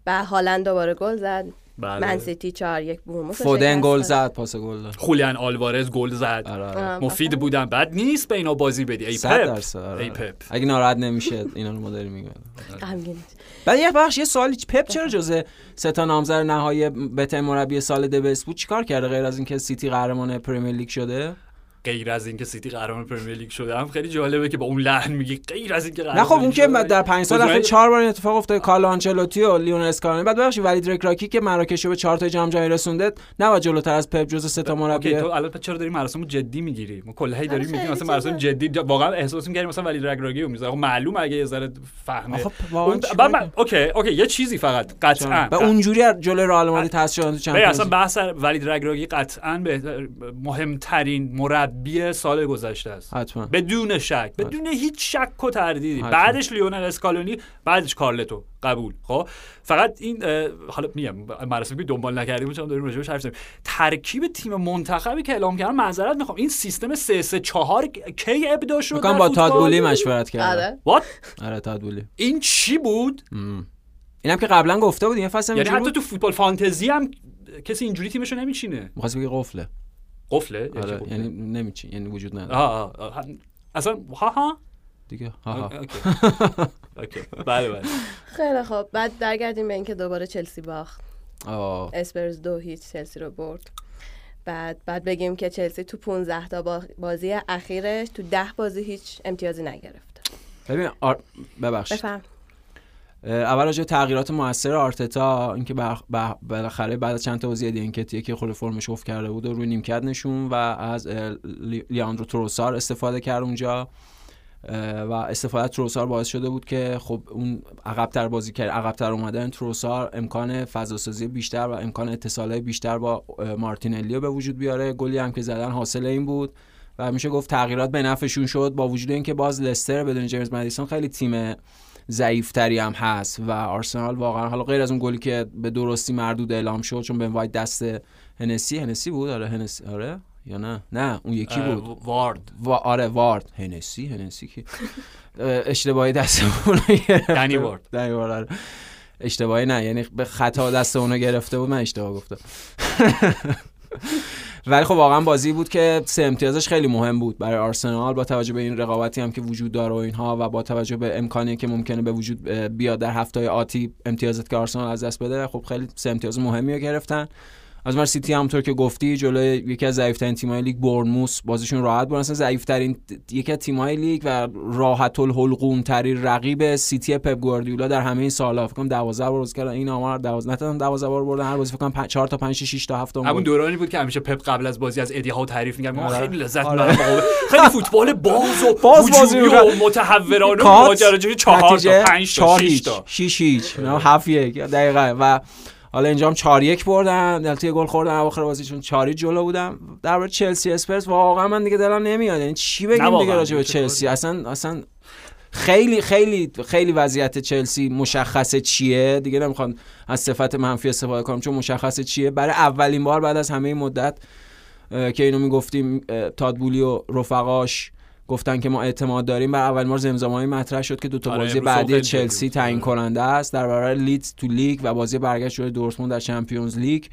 و هالند دوباره گل زد. بله. من سیتی 4 یک فودن گل زد پاس گل داد. خولیان آلوارز گل زد. آره. آره. مفید بودن. بعد نیست به اینا بازی بدی. ای پپ. ای پپ. اگه ناراحت نمیشه اینا رو مدل میگه بعد یه بخش یه سوالی. پپ چرا جزء سه تا نامزد نهایی بهترین مربی سال The Best بود؟ چیکار کرده غیر از اینکه سیتی قهرمان پرمیر لیگ شده؟ غیر از اینکه سیتی قهرمان پرمیر لیگ شده. هم خیلی جالبه که با اون لحن میگی غیر از اینکه نه خب اون که در 5 سال اخیر 4 بار اتفاق افتاده کارلو آنچلوتی و لیونل اسکالونی بعد ببخشید ولید رکراکی که مراکش رو به 4 تا جام جهانی رسونده نه جلوتر از پپ جزو سه تا مربی تو الان چرا داری مراسم جدی می‌گیری؟ ما کلا هی داریم میگیم مثلا مراسم جدی واقعا احساس می‌کنیم مثلا ولید رکراکی رو می‌ذاره. خب معلوم اگه یه ذره فهمه okay okay یه چیزی فقط قطعا. به اونجوری جلوی رئال مادرید تاثیر تو چمپیونز اصلا بحث ولید رکراکی قطعا مهمترین مربی سال گذشته است. حتما. بدون شک. بدون هیچ شک و تردیدی. بعدش لیونل اسکالونی بعدش کارلتو. قبول. خب؟ فقط این حالا میگم مراسم که دنبال نکردیم چون داریم راجعش حرف ترکیب تیم منتخبی که اعلام کردن معذرت می‌خوام. این سیستم 3 3 4 کی ابدا شد میگم با تادبولی مشورت کردم. وات آره تادبولی. این چی بود؟ اینم که قبلا گفته بود این فصل یعنی حتی تو فوتبال فانتزی هم کسی اینجوری تیمشو نمیچینه. می‌خواست بگی قفله. قفله آره یعنی نمیچین یعنی وجود نداره. آه آه. اصلا ها ها؟ دیگه ها ها. اوکی. بله بله. خیلی خوب. بعد درگردیم به اینکه دوباره چلسی باخت. آه. اسپرز دو هیچ چلسی رو برد. بعد بعد بگیم که چلسی تو 15 تا بازی اخیرش تو 10 بازی هیچ امتیازی نگرفت. ببین آر... ببخشید. بفهم. اول راجع تغییرات موثر آرتتا اینکه بالاخره بعد چند تا بازی دینکتیه که خود فرمش افت کرده بود و روی نیمکت نشون و از لیاندرو تروسار استفاده کرد اونجا. و استفاده تروسار باعث شده بود که خب اون عقبتر بازی کرد. عقبتر اومدن تروسار امکان فضاسازی بیشتر و امکان اتصالای بیشتر با مارتینلی به وجود بیاره. گلی هم که زدن حاصل این بود و میشه گفت تغییرات به نفعشون شد با وجود اینکه باز لستر بدون جیمز مدیسون خیلی تیم ضعیفتری هم هست و آرسنال واقعا حالا غیر از اون گلی که به درستی مردود اعلام شد چون به وایت دست هنسی هنسی بود؟ آره هنسی آره؟ یا نه؟ نه اون یکی بود. وارد. و آره وارد. هنسی هنسی که اشتباهی دست اون دنی وارد. دنی وارد آره. اشتباهی نه یعنی به خطا دست اونو گرفته بود من اشتباه گفتم. ولی خب واقعا بازی بود که سه امتیازش خیلی مهم بود برای آرسنال با توجه به این رقابتی هم که وجود داره و اینها و با توجه به امکانی که ممکنه به وجود بیاد در هفته آتی امتیازات که آرسنال از دست بده خب خیلی سه امتیاز مهمی رو گرفتن. از من سیتی همونطور که گفتی جلوی یکی از ضعیف‌ترین تیم‌های لیگ بورنموث بازیشون راحت بود. اصلا ضعیف‌ترین یکی از تیم‌های لیگ و راحت الحلقوم ترین رقیب سیتی پپ گواردیولا در همه این سال‌ها. فکر کنم 12 بار بازی کردن. این آمار 12 نه 12 بار بردن. هر بازی فکر کنم 4 تا 5 6 تا 7 همون دورانی بود که همیشه پپ قبل از بازی از ادی ها تعریف می‌کرد. ما خیلی لذت آره. خیلی فوتبال باز و باز بازی و متهورانه ماجراجویی 4 تا 5 تا 6 تا؟ 6 هیچ. 7 1 دقیقاً. و حالا اینجا هم 4 1 بردن البته گل خوردن اواخر بازیشون 4 جلو بودم. درباره چلسی اسپرس واقعا من دیگه دلم نمیاد. یعنی چی بگیم دیگه راجع به چلسی؟ اصلا اصلا خیلی خیلی خیلی وضعیت چلسی مشخصه چیه؟ دیگه نمی‌خوام از صفت منفی استفاده کنم چون مشخصه چیه؟ برای اولین بار بعد از همه مدت که اینو می‌گفتیم تادبولی و رفقاش گفتن که ما اعتماد داریم بر اول بار زمزمه‌ای مطرح شد که دو تا آره، بازی بعدی چلسی تعیین آره. کننده است. در برابر لیدز تو لیگ و بازی برگشت جلوی دورتموند در چمپیونز لیگ.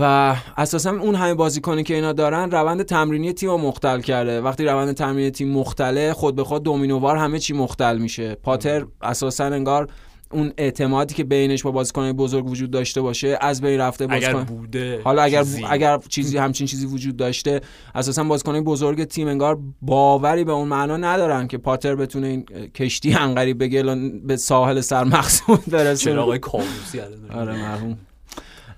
و اساسا اون همه بازیکنی که اینا دارن روند تمرینی تیم مختل کرده. وقتی روند تمرینی تیم مختله خود به خود دومینووار همه چی مختل میشه. پاتر اساسا انگار اون اعتمادی که بینش با بازیکنان بزرگ وجود داشته باشه از بین رفته بازیکن اگر بوده حالا اگر اگر چیزی همچین چیزی وجود داشته اساسا بازیکنان بزرگ تیم انگار باوری به اون معنا ندارن که پاتر بتونه این کشتی انقری به به ساحل سرمقصود برسه. چراغ کابوسی آره مرحوم.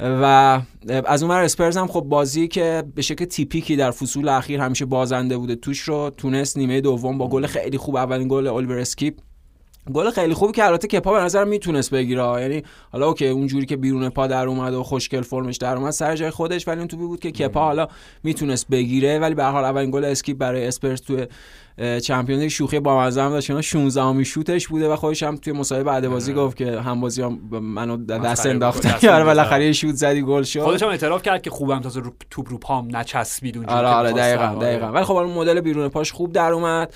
و از اون اسپرز هم خب بازی که به شکل تیپیکی در فصول اخیر همیشه بازنده بوده توش رو تونست نیمه دوم با گل خیلی خوب اولین گل الیور اسکیپ گل خیلی خوبی که البته کپا به نظر می‌تونست بگیره. یعنی حالا okay اونجوری که بیرون پا در اومد و خوشگل فرمش در اومد سر جای خودش ولی اون توپی بود که کپا حالا می‌تونست بگیره. ولی به هر حال اولین گل اسکیپ برای اسپرس تو چمپیونز شوخی با مزه هم داشت. 16 امی شوتش بوده و خودش هم توی مسابقه بعد بازی گفت که هم بازی هم منو دست انداختن یار بالاخره شوت زدی گل شد. خودش هم اعتراف کرد که خوبم تازه رو توپ رو پام نچسبید اونجوری آره آره دقیقاً دقیقاً. ولی خب اون مدل بیرون پاش خوب در اومد.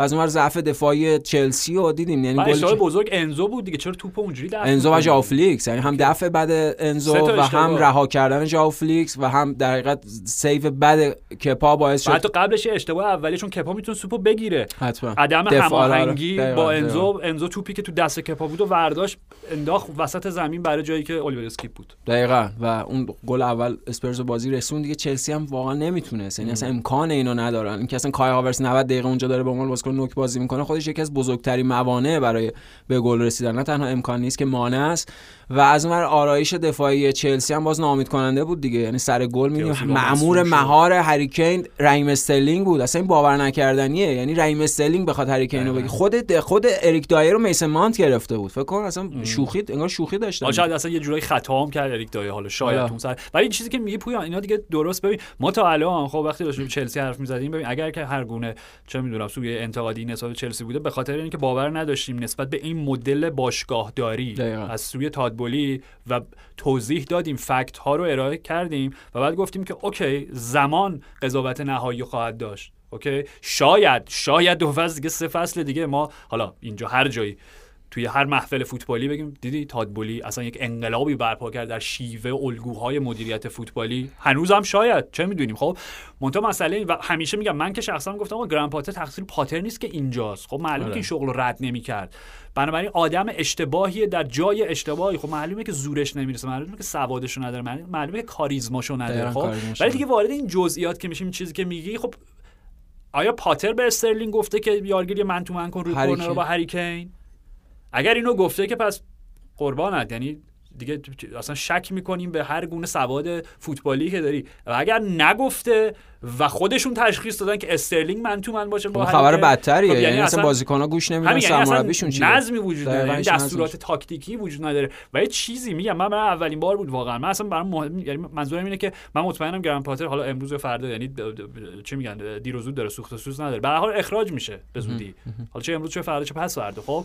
و از اونور ضعف دفاعی چلسی رو دیدیم. یعنی گل بزرگ انزو بود دیگه. چرا توپ اونجوری دفع انزو و ژائو فلیکس یعنی هم دفع بد انزو و هم رها کردن ژائو فلیکس و هم در حقیقت save بد کپا باعث شد. حتی قبلش اشتباه اولی چون کپا می‌تونه توپو بگیره. حتما. عدم هماهنگی با انزو انزو توپی که تو دست کپا بود و ورداش انداخت وسط زمین برای جایی که الیور اسکیپ بود. دقیقاً. و اون گل اول اسپرز بازی رسون دیگه چلسی هم واقعا نمی‌تونه یعنی اصلا امکان اینو ندارن. اینکه اصلا کای هاورتز 90 دقیقه اونجا داره به عنوان بازیکن نوک بازی می‌کنه خودش یکی از بزرگترین موانع برای به گل رسیدن. نه تنها امکان نیست که مانع است و از اون آرایش دفاعی چلسی هم باز ناامید کننده بود دیگه. یعنی سر گل دیدیم مأمور مهار هری کین رایم استرلینگ بود. اصلا این باور نکردنیه. یعنی رایم استرلینگ بخواد هری کین رو بگیره خود خود اریک دایر رو میسن مانت گرفته بود. فکر کن اصلا شوخی انگار شوخی داشته. شاید اصلا یه جورایی خطا هم کرد اریک دایر. حالا شاید اون سر. ولی این چیزی که میگه پویان اینا دیگه درست. ببین ما تا الان خب وقتی داشتیم چلسی حرف می‌زدیم ببین اگر که هر گونه چه می‌دونم سویه انتقادی نسبت چلسی بوده به خاطر اینکه باور نداشتیم نسبت به این مدل باشگاهداری از سوی تادبولی و توضیح دادیم fact ها رو ارائه کردیم و بعد گفتیم که okay زمان قضاوت نهایی خواهد داشت. okay؟ شاید شاید دو فصل دیگه سه فصل دیگه ما حالا اینجا هر جایی توی هر محفل فوتبالی بگیم دیدی تادبولی اصلا یک انقلابی برپا کرد در شیوه الگوهای مدیریت فوتبالی. هنوزم شاید چه می‌دونیم؟ خب منتها مسئله و همیشه میگم من که شخصا گفتم آقا گرند پاتر تقصیر پاتر نیست که اینجاست. خب معلومه که این آره. شغل رو رد نمی‌کرد. بنابراین آدم اشتباهی در جای اشتباهی. خب معلومه که زورش نمی‌رسه معلومه که سوادشو نداره معلومه که کاریزماشو نداره. خب ولی دیگه وارد این جزئیات که میشیم چیزی که میگی خب آیا پاتر به استرلینگ گفته که یارگیری من تو من کن روی کورنر با هریکین اگر اینو گفته که پس قربانت یعنی دیگه اصلا شک می‌کنیم به هر گونه سواد فوتبالی که داری. و اگر نگفته و خودشون تشخیص دادن که استرلینگ من تو من باشه با خب خبر بدتریه خب یعنی, یعنی اصلا بازیکن‌ها گوش نمیدن یعنی سرمربیشون چیه؟ نظمی وجود نداره یعنی دستورات تاکتیکی وجود نداره. و یه چیزی میگم من برای اولین بار بود واقعا. من اصلا برام مهم یعنی منظورم اینه که من مطمئنم گرند پاتر حالا امروز و فردا یعنی چی میگن دیر و زود داره سوخت و سوز نداره. به هر حال اخراج میشه به زودی. حالا چه امروز چه فردا چه پس فردا خب؟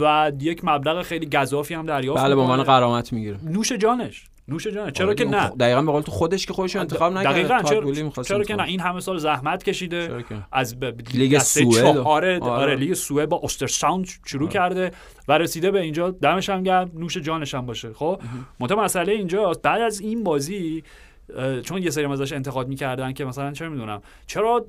و یک مبلغ خیلی گزافی هم دریافت بله به عنوان غرامت می‌گیره. نوش جانش. نوش جان چرا آره، که نه؟ دقیقا به قول تو خودش که خودش انتخاب نکرد دقیقاً چرا, چرا که نه؟ این همه سال زحمت کشیده از لیگ سوئد؟ آره, آره, لیگ سوئد با اوسترساوند شروع آره. کرده و رسیده به اینجا دمش هم گرم نوش جانش هم باشه خب؟ منتها مسئله اینجا بعد از این بازی چون یه سری ازش انتقاد می‌کردن که مثلا چه می‌دونم چرا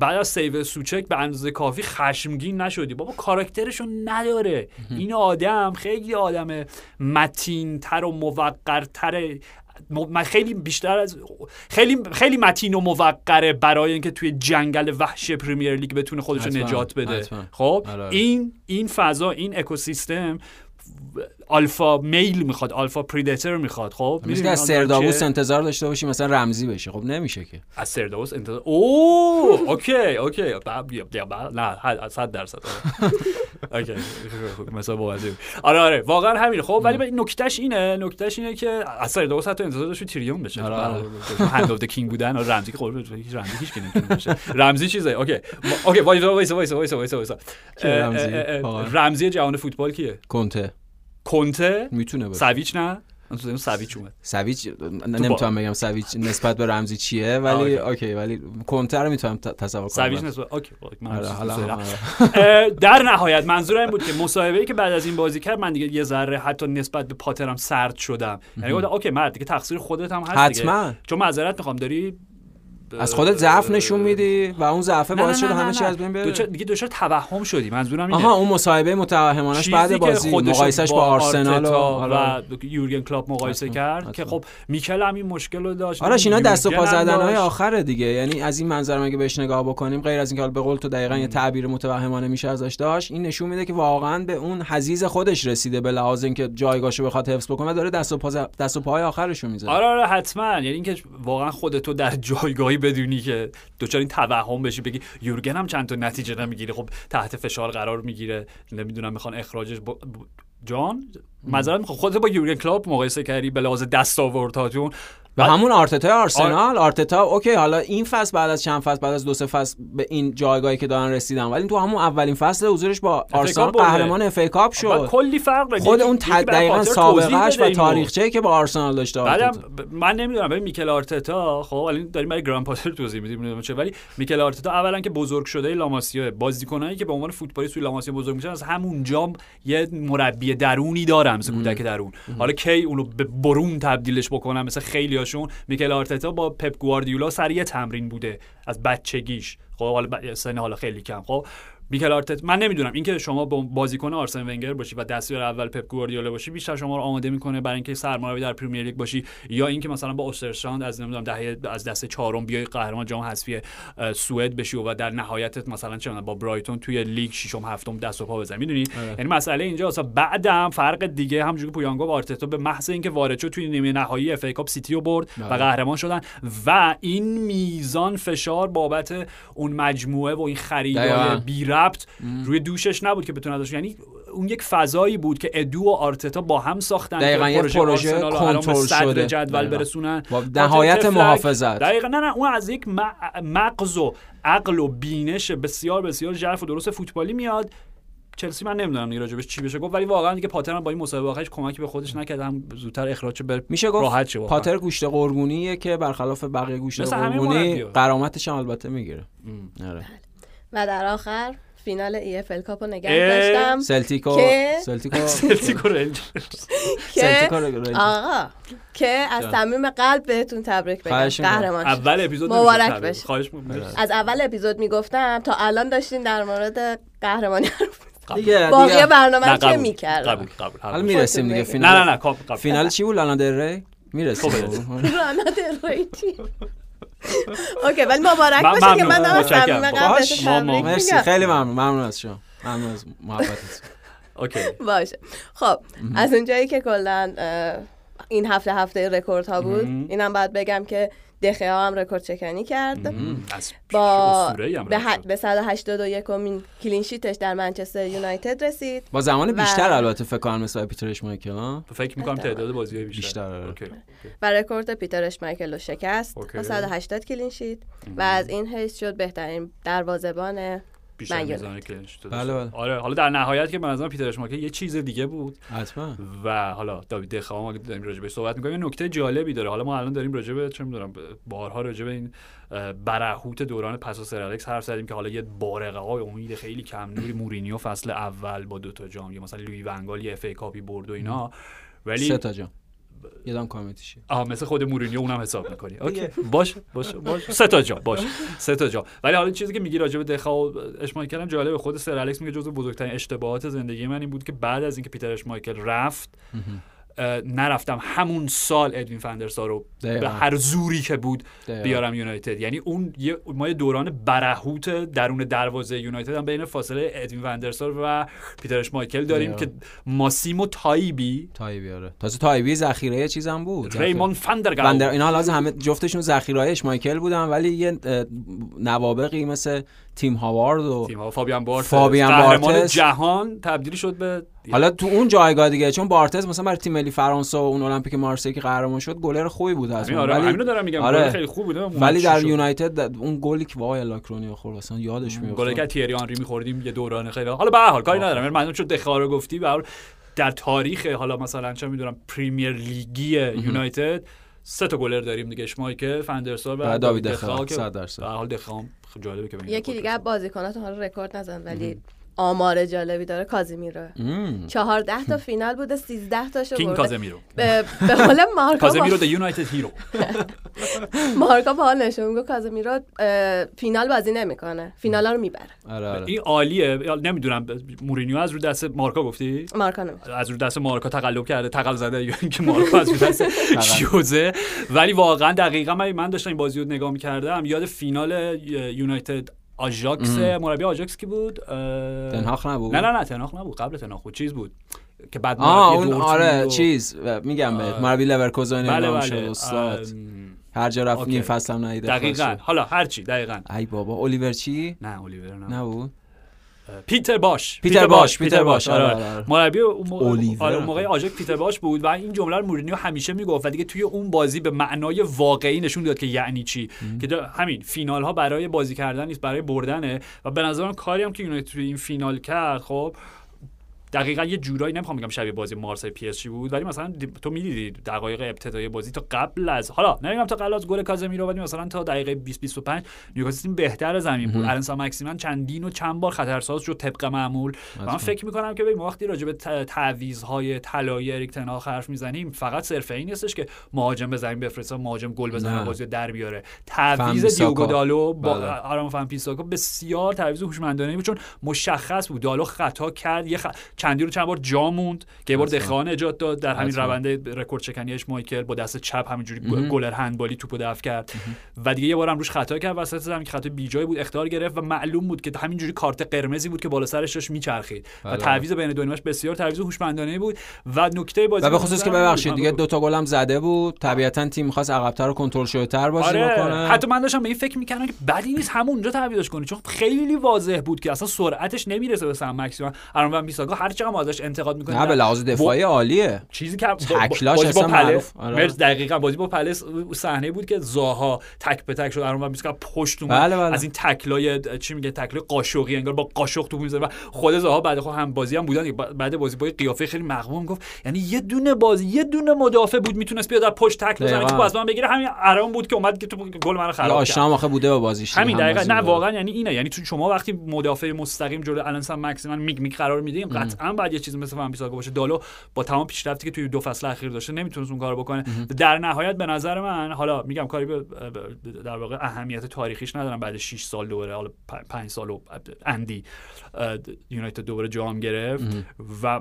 بعد از save سوچک به اندازه کافی خشمگین نشدی؟ بابا کاراکترشو نداره. این آدم خیلی آدم متین تر و موقرتر خیلی بیشتر از خیلی خیلی متین و موقره برای اینکه توی جنگل وحش پریمیر لیگ بتونه خودش نجات بده. خب آره. این این فضا این اکوسیستم alpha male می‌خواد alpha predator می‌خواد خب؟ می‌دونی از سرداووس انتظار داشته باشی مثلا رمزی بشه خب نمیشه که. از سرداووس انتظار اوه okay okay. نه 100 درصد. اوکی مثلا بازی آره آره واقعا همین خب ولی نکتهش اینه نکتهش اینه که از سرداووس حتی انتظار داشت تریون بشه. هند اف کینگ بودن رمزی که قربون رمزی هیچ بشه رمزی چیزه؟ اوکی. اوکی وایسا وایسا وایسا وایسا وایسا رمزی جهان فوتبال کیه؟ کنته. کنته می‌تونه باشه. سویچ نه؟ من سویچ اومد. سویچ نمی‌تونم بگم سویچ نسبت به رمزی چیه ولی اوکی. ولی کنته رو می‌تونم تصور کنم. سویچ نسبت okay آره، در نهایت منظور این بود که مصاحبه که بعد از این بازی کرد من دیگه یه ذره حتی نسبت به پاترم سرد شدم. یعنی گفتم okay مرد دیگه تقصیر خودت هم هست دیگه. چون معذرت می‌خوام داری از خودت ضعف نشون میدی و اون ضعف باعث شده همه چی از بین بره؟ دوچار دیگه دچار توهم شدی. منظورم اینه. آها اون مصاحبه متوهمانه‌ش بعد بازی مقایسش با, آرسنال و, یورگن کلوپ مقایسه کرد که خب میکل هم این مشکل رو داشت. آره اینا دست و پا زدن آخره دیگه. یعنی از این منظر اگه بهش نگاه بکنیم غیر از اینکه به قول تو دقیقا یه تعبیر متوهمانه میشه ازش داشت این نشون میده که واقعا به اون حزیز خودش رسیده به لحاظ اینکه جایگاهشو بخواد حفظ بکنه داره دست و پا دست و پای آخرشو می‌ذاره. آره آره حتما. یعنی اینکه واقعا خودتو در جایگاهی بدونی که دوچار این توهم بشی بگی یورگن هم چند تا نتیجه نمی‌گیره. خب تحت فشار قرار می‌گیره. نمی‌دونم می‌خوان اخراجش با... جان؟ معذرت می‌خوام. خودت با یورگن کلوپ مقایسه کردی؟ به لحاظ دستاوردهاتون و همون آرتتا آرسنال آرتتا okay حالا این فصل بعد از چند فصل بعد از دو سه فصل به این جایگاهی که دارن رسیدن. ولی تو همون اولین فصل حضورش با آرسنال قهرمان FA Cup شد. کلی فرق خود اون دقیقاً سابقه‌اش و تاریخچه‌ای که با آرسنال داشته من نمی‌دونم ببین میکل آرتتا خب ولی داریم برای گراهام پاتر توضیح میدیم چه ولی میکل آرتتا اولا که بزرگ شده لاماسیا بازیکنایی که به عنوان فوتبالی توی لاماسیا بزرگ میشن از همونجا یه مربی درونی دارم مثل کودک درون. حالا کی اونو به برون تبدیلش بکنم مثل خیلیاشون میکل آرتتا با پپ گواردیولا سریع تمرین بوده از بچگیش. خب حالا سن حالا خیلی کم. خب میکل آرتت من نمی‌دونم اینکه شما با بازیکن آرسن ونگر باشی و دستیار اول پپ گواردیولا باشی بیشتر شما رو آماده می‌کنه برای اینکه سرمربی در پرمیر لیگ باشی یا اینکه مثلا با اوسترشاند از نمی‌دونم دهه از دست چهارم بیای قهرمان جام حذفی سوئد بشی و در نهایت مثلا چه با برایتون توی لیگ ششم هفتم دست و پا بزنی می‌دونی آره. یعنی مسئله اینجا اصلا بعدم فرق دیگه همونجوری پویانگو و آرتتا به محض اینکه وارد شد توی نیمه نهایی اف ای کاپ سیتی رو برد و بله. قهرمان شدن و این میزان فشار بابت اون مجموعه و این خریدای بی ربط روی دوشش نبود که بتونه ازش یعنی اون یک فضایی بود که ادو و آرتتا با هم ساختن دقیقاً یه پروژه کنترل شده. جدول برسونن. با نهایت محافظت. دقیقاً نه نه اون از یک مغز و عقل و بینش بسیار بسیار ژرف و درست فوتبالی میاد. چلسی من نمی‌دونم دیگه راجبش چی بشه. گفت ولی واقعا دیگه پاتر با این مسابقه کمکی به خودش نکرد. هم زودتر اخراج بر میشه گفت راحت شه پاتر گوشت قربونیه که برخلاف بقیه گوشت قربونی غرامتش هم البته می‌گیره. آره. و در آخر؟ فینال EFL Cup و نگه داشتم. سلتیکو. سلتیکو. سلتیکو آقا که از صمیم قلب بهتون تبریک بگم. قهرمان اول اپیزود مبارک بشه. از اول اپیزود می‌گفتم تا الان داشتین در مورد قهرمانی دیگه باقی برنامه چه می‌کردم. قبول قبول. حالا می‌رسیم دیگه. فینال نه نه نه فینال چی بود؟ لانا دل ری؟ می‌رسیم. لانا دل ری چی؟ okay ولی مبارک باشه که من دارم مرسی. خیلی ممنون. ممنون از شما. ممنون از محبتت okay. باشه. خب از اونجایی که کلا این هفته هفته رکورد ها بود اینم باید بگم که دخیا هم رکورد شکنی کرد با به, به 181 امین clean sheet ش در منچستر یونایتد رسید با زمان بیشتر البته فکر کنم مثل پیتر اشمایکل ها؟ فکر می‌کنم تعداد بازی بیشتر, بیشتر آره. و رکورد پیتر اشمایکل رو شکست با 180 clean sheet و از این حیث شد بهترین دروازه‌بان بیشتر clean sheet بله بله. آره حالا در نهایت که از پیتر اشمایکل یه چیز دیگه بود. حتما. و حالا داوید دخا ما داریم راجع به صحبت می‌کنیم یه نکته جالبی داره. حالا ما الان داریم راجع به چه می‌دونم بارها راجع به این برهوت دوران پسا سرالکس حرف زدیم که حالا یه بارقه های امید خیلی کم نوری مورینیو فصل اول با دو تا جام یا مثلا لوی ونگال یه FA Cup ی برد و اینا. ولی سه تا جام. یادم Community Shield آها مثل خود مورینیو اونم حساب می‌کنی. okay. باشه باشه باشه سه تا جام باشه سه تا جام. ولی حالا چیزی که میگی راجع به دخا و اشمایکل جالبه. خود سر الکس میگه جزو بزرگترین اشتباهات زندگی من این بود که بعد از اینکه پیتر اشمایکل رفت نرفتم همون سال ادوین فندرسار رو به هر زوری که بود بیارم یونایتد. یعنی اون یه ما یه دوران برهوت درون دروازه یونایتد هم بین فاصله ادوین فندرسار و پیترش مایکل داریم که ماسیمو تایبی. تایبی آره. تازه تایبی ذخیره چیزم بود. ریمون فندرگاو فندر اینا لازم همه جفتشون ذخیره مایکل بودن ولی یه نوابقی مثل تیم هاوارد و تیم فابیان بارتز فابیان بارتز جهان تبدیل شد به حالا تو اون جایگاه دیگه چون بارتز مثلا برای تیم ملی فرانسه و اون المپیک مارسی که قهرمان شد گلر خوبی بود از آره ولی اینو دارم میگم آره. خیلی خوب بود ولی در یونایتد اون گلی که وای لاکرونی خورد اصلا یادش میاد گلی که تیری آنری میخوردیم یه دوران خیلی حالا به هر حال کاری ندارم من چون دخارو گفتی به در تاریخ حالا مثلا چه می‌دونم پریمیر لیگی یونایتد سه تا گلر داریم دیگه اشمایکل فندرسار و داوید دخا 100 درصد. به حال دخام جالبه که یکی دیگه بازیکنات حالا رکورد نزن ولی آمار جالبی داره کازیمیرو. چهارده تا فینال بوده سیزده تاشو king کازمیرو به حال مارکا کازمیرو the یونایتد hero مارکا با حال نشون میگه کازمیرو فینال بازی نمی‌کنه. فینالا رو می‌بره. آره آره. این عالیه. نمی‌دونم مورینیو از رو دست مارکا گفتی؟ مارکا از رو دست مارکا تقلب کرده تقل زده یا اینکه مارکا از رو دست شوزه. ولی واقعا دقیقا من داشتم این بازی رو نگاه می‌کردم. یاد فینال یونایتد آژاکس مربی آژاکس کی بود؟ تنهاخ نبود. نه نه نه تنهاخ نبود. قبل تنهاخ بود. چیز بود که بعد اون آره چیز میگم به مربی لورکوزن بله بله. استاد. هر جا رفت این فصل هم ندیده دقیقاً. حالا هر چی دقیقاً. ای بابا الیور چی؟ نه الیور نه نبود؟ پیتر بوش پیتر بوش پیتر بوش آره. آره. آره. مربی اون موقع آره موقع آژاکس پیتر بوش بود و این جمله رو مورینیو همیشه می‌گفت و دیگه توی اون بازی به معنای واقعی نشون داد که یعنی چی که همین فینال ها برای بازی کردن نیست برای بردنه و به نظرم کاری هم که یونایتد توی این فینال کرد خب دقیقا یه جورایی نمی‌خوام بگم شبیه بازی مارسی پی اس بود ولی مثلا تو می‌دیدی دقایق ابتدایی بازی تا قبل از حالا نمیگم تا قبل از گل کازمیرو ولی مثلا تا دقیقه 20 25 نیوکاسل بهتر زمین بود. آلن مکسیمن چندین و چند بار خطرساز شد طبق معمول. من فکر می‌کنم که ما وقتی راجع به تعویض‌های طلایی اریک تنهاخ حرف می‌زنیم فقط صرف این نیستش که مهاجم به زمین بفرسته مهاجم گل بزنه بازی در بیاره. تعویض دیوگو دالو با بله. آرون وان‌بیساکا بسیار تعویض هوشمندانه بود چون مشخص بود. دالو خطا کرد یه خ... چندی رو چند بار جا موند که یه بار دخان نجات داد. در همین روند رکورد شکنیش مایکل با دست چپ همینجوری گلر هندبالی توپو دفع کرد. و دیگه یه بار هم روش خطا کرد وسط زمین که خطا بیجای بود اختار گرفت و معلوم بود که همینجوری کارت قرمزی بود که بالا سرش داشت میچرخید. و بله. تعویض بین دو نیمه‌اش بسیار تعویض هوشمندانه بود. و نکته بازی و به خصوص که ببخشید دیگه دو تا گل هم زده بود. طبیعتا تیم خواست عقب‌تر و کنترل شده تر بازی آره. بکنه. حتی من داشتم به این فکر می‌کردم که بدی نیست همونجا تعویضش کنی چون خیلی واضح بود که اصلا سرعتش نمی‌رسه به سم مکسیمم. الان بیساگا هر چقدر ازش انتقاد می‌کنه نه به لحاظ دفاعی عالیه. چیزی که تکلاش اصلا معروف. آره. دقیقاً. بازی با پلس صحنه بود که زاها تک به تک شد الان میسکا پشت اومد. بله بله. از این تکلای چی میگه تکلای قاشقی انگار با قاشق تو می‌زنه و خود زاها بعد خود هم بازی هم بودن بعد بازی با قیافه خیلی مغموم گفت یعنی یه دونه بازی یه دونه مدافع بود می‌تونست بیاد در پشت تکل بزنه تو باز من بگیره. همین آرام بود که اومد که تو گل منو خراب کرد. آشنا آخه بوده با بازیش همین دقیقاً. نه واقعا یعنی اینه. یعنی تو شما وقتی مدافع مستقیم جلو الانسان مکسیمم میگ میگ قرار میدیم قطعا بعد یه چیزی مثل فهم بیساگا باشه. دالو با تمام پیشرفتی که توی دو فصل اخیر داشته نمی‌تونست اون کارو بکنه. در نهایت به نظر من حالا میگم کاری به در واقع اهمیت تاریخیش ندارم. بعد 6 سال دوباره حالا 5 سال و اندی یونایتد دوباره جام گرفت و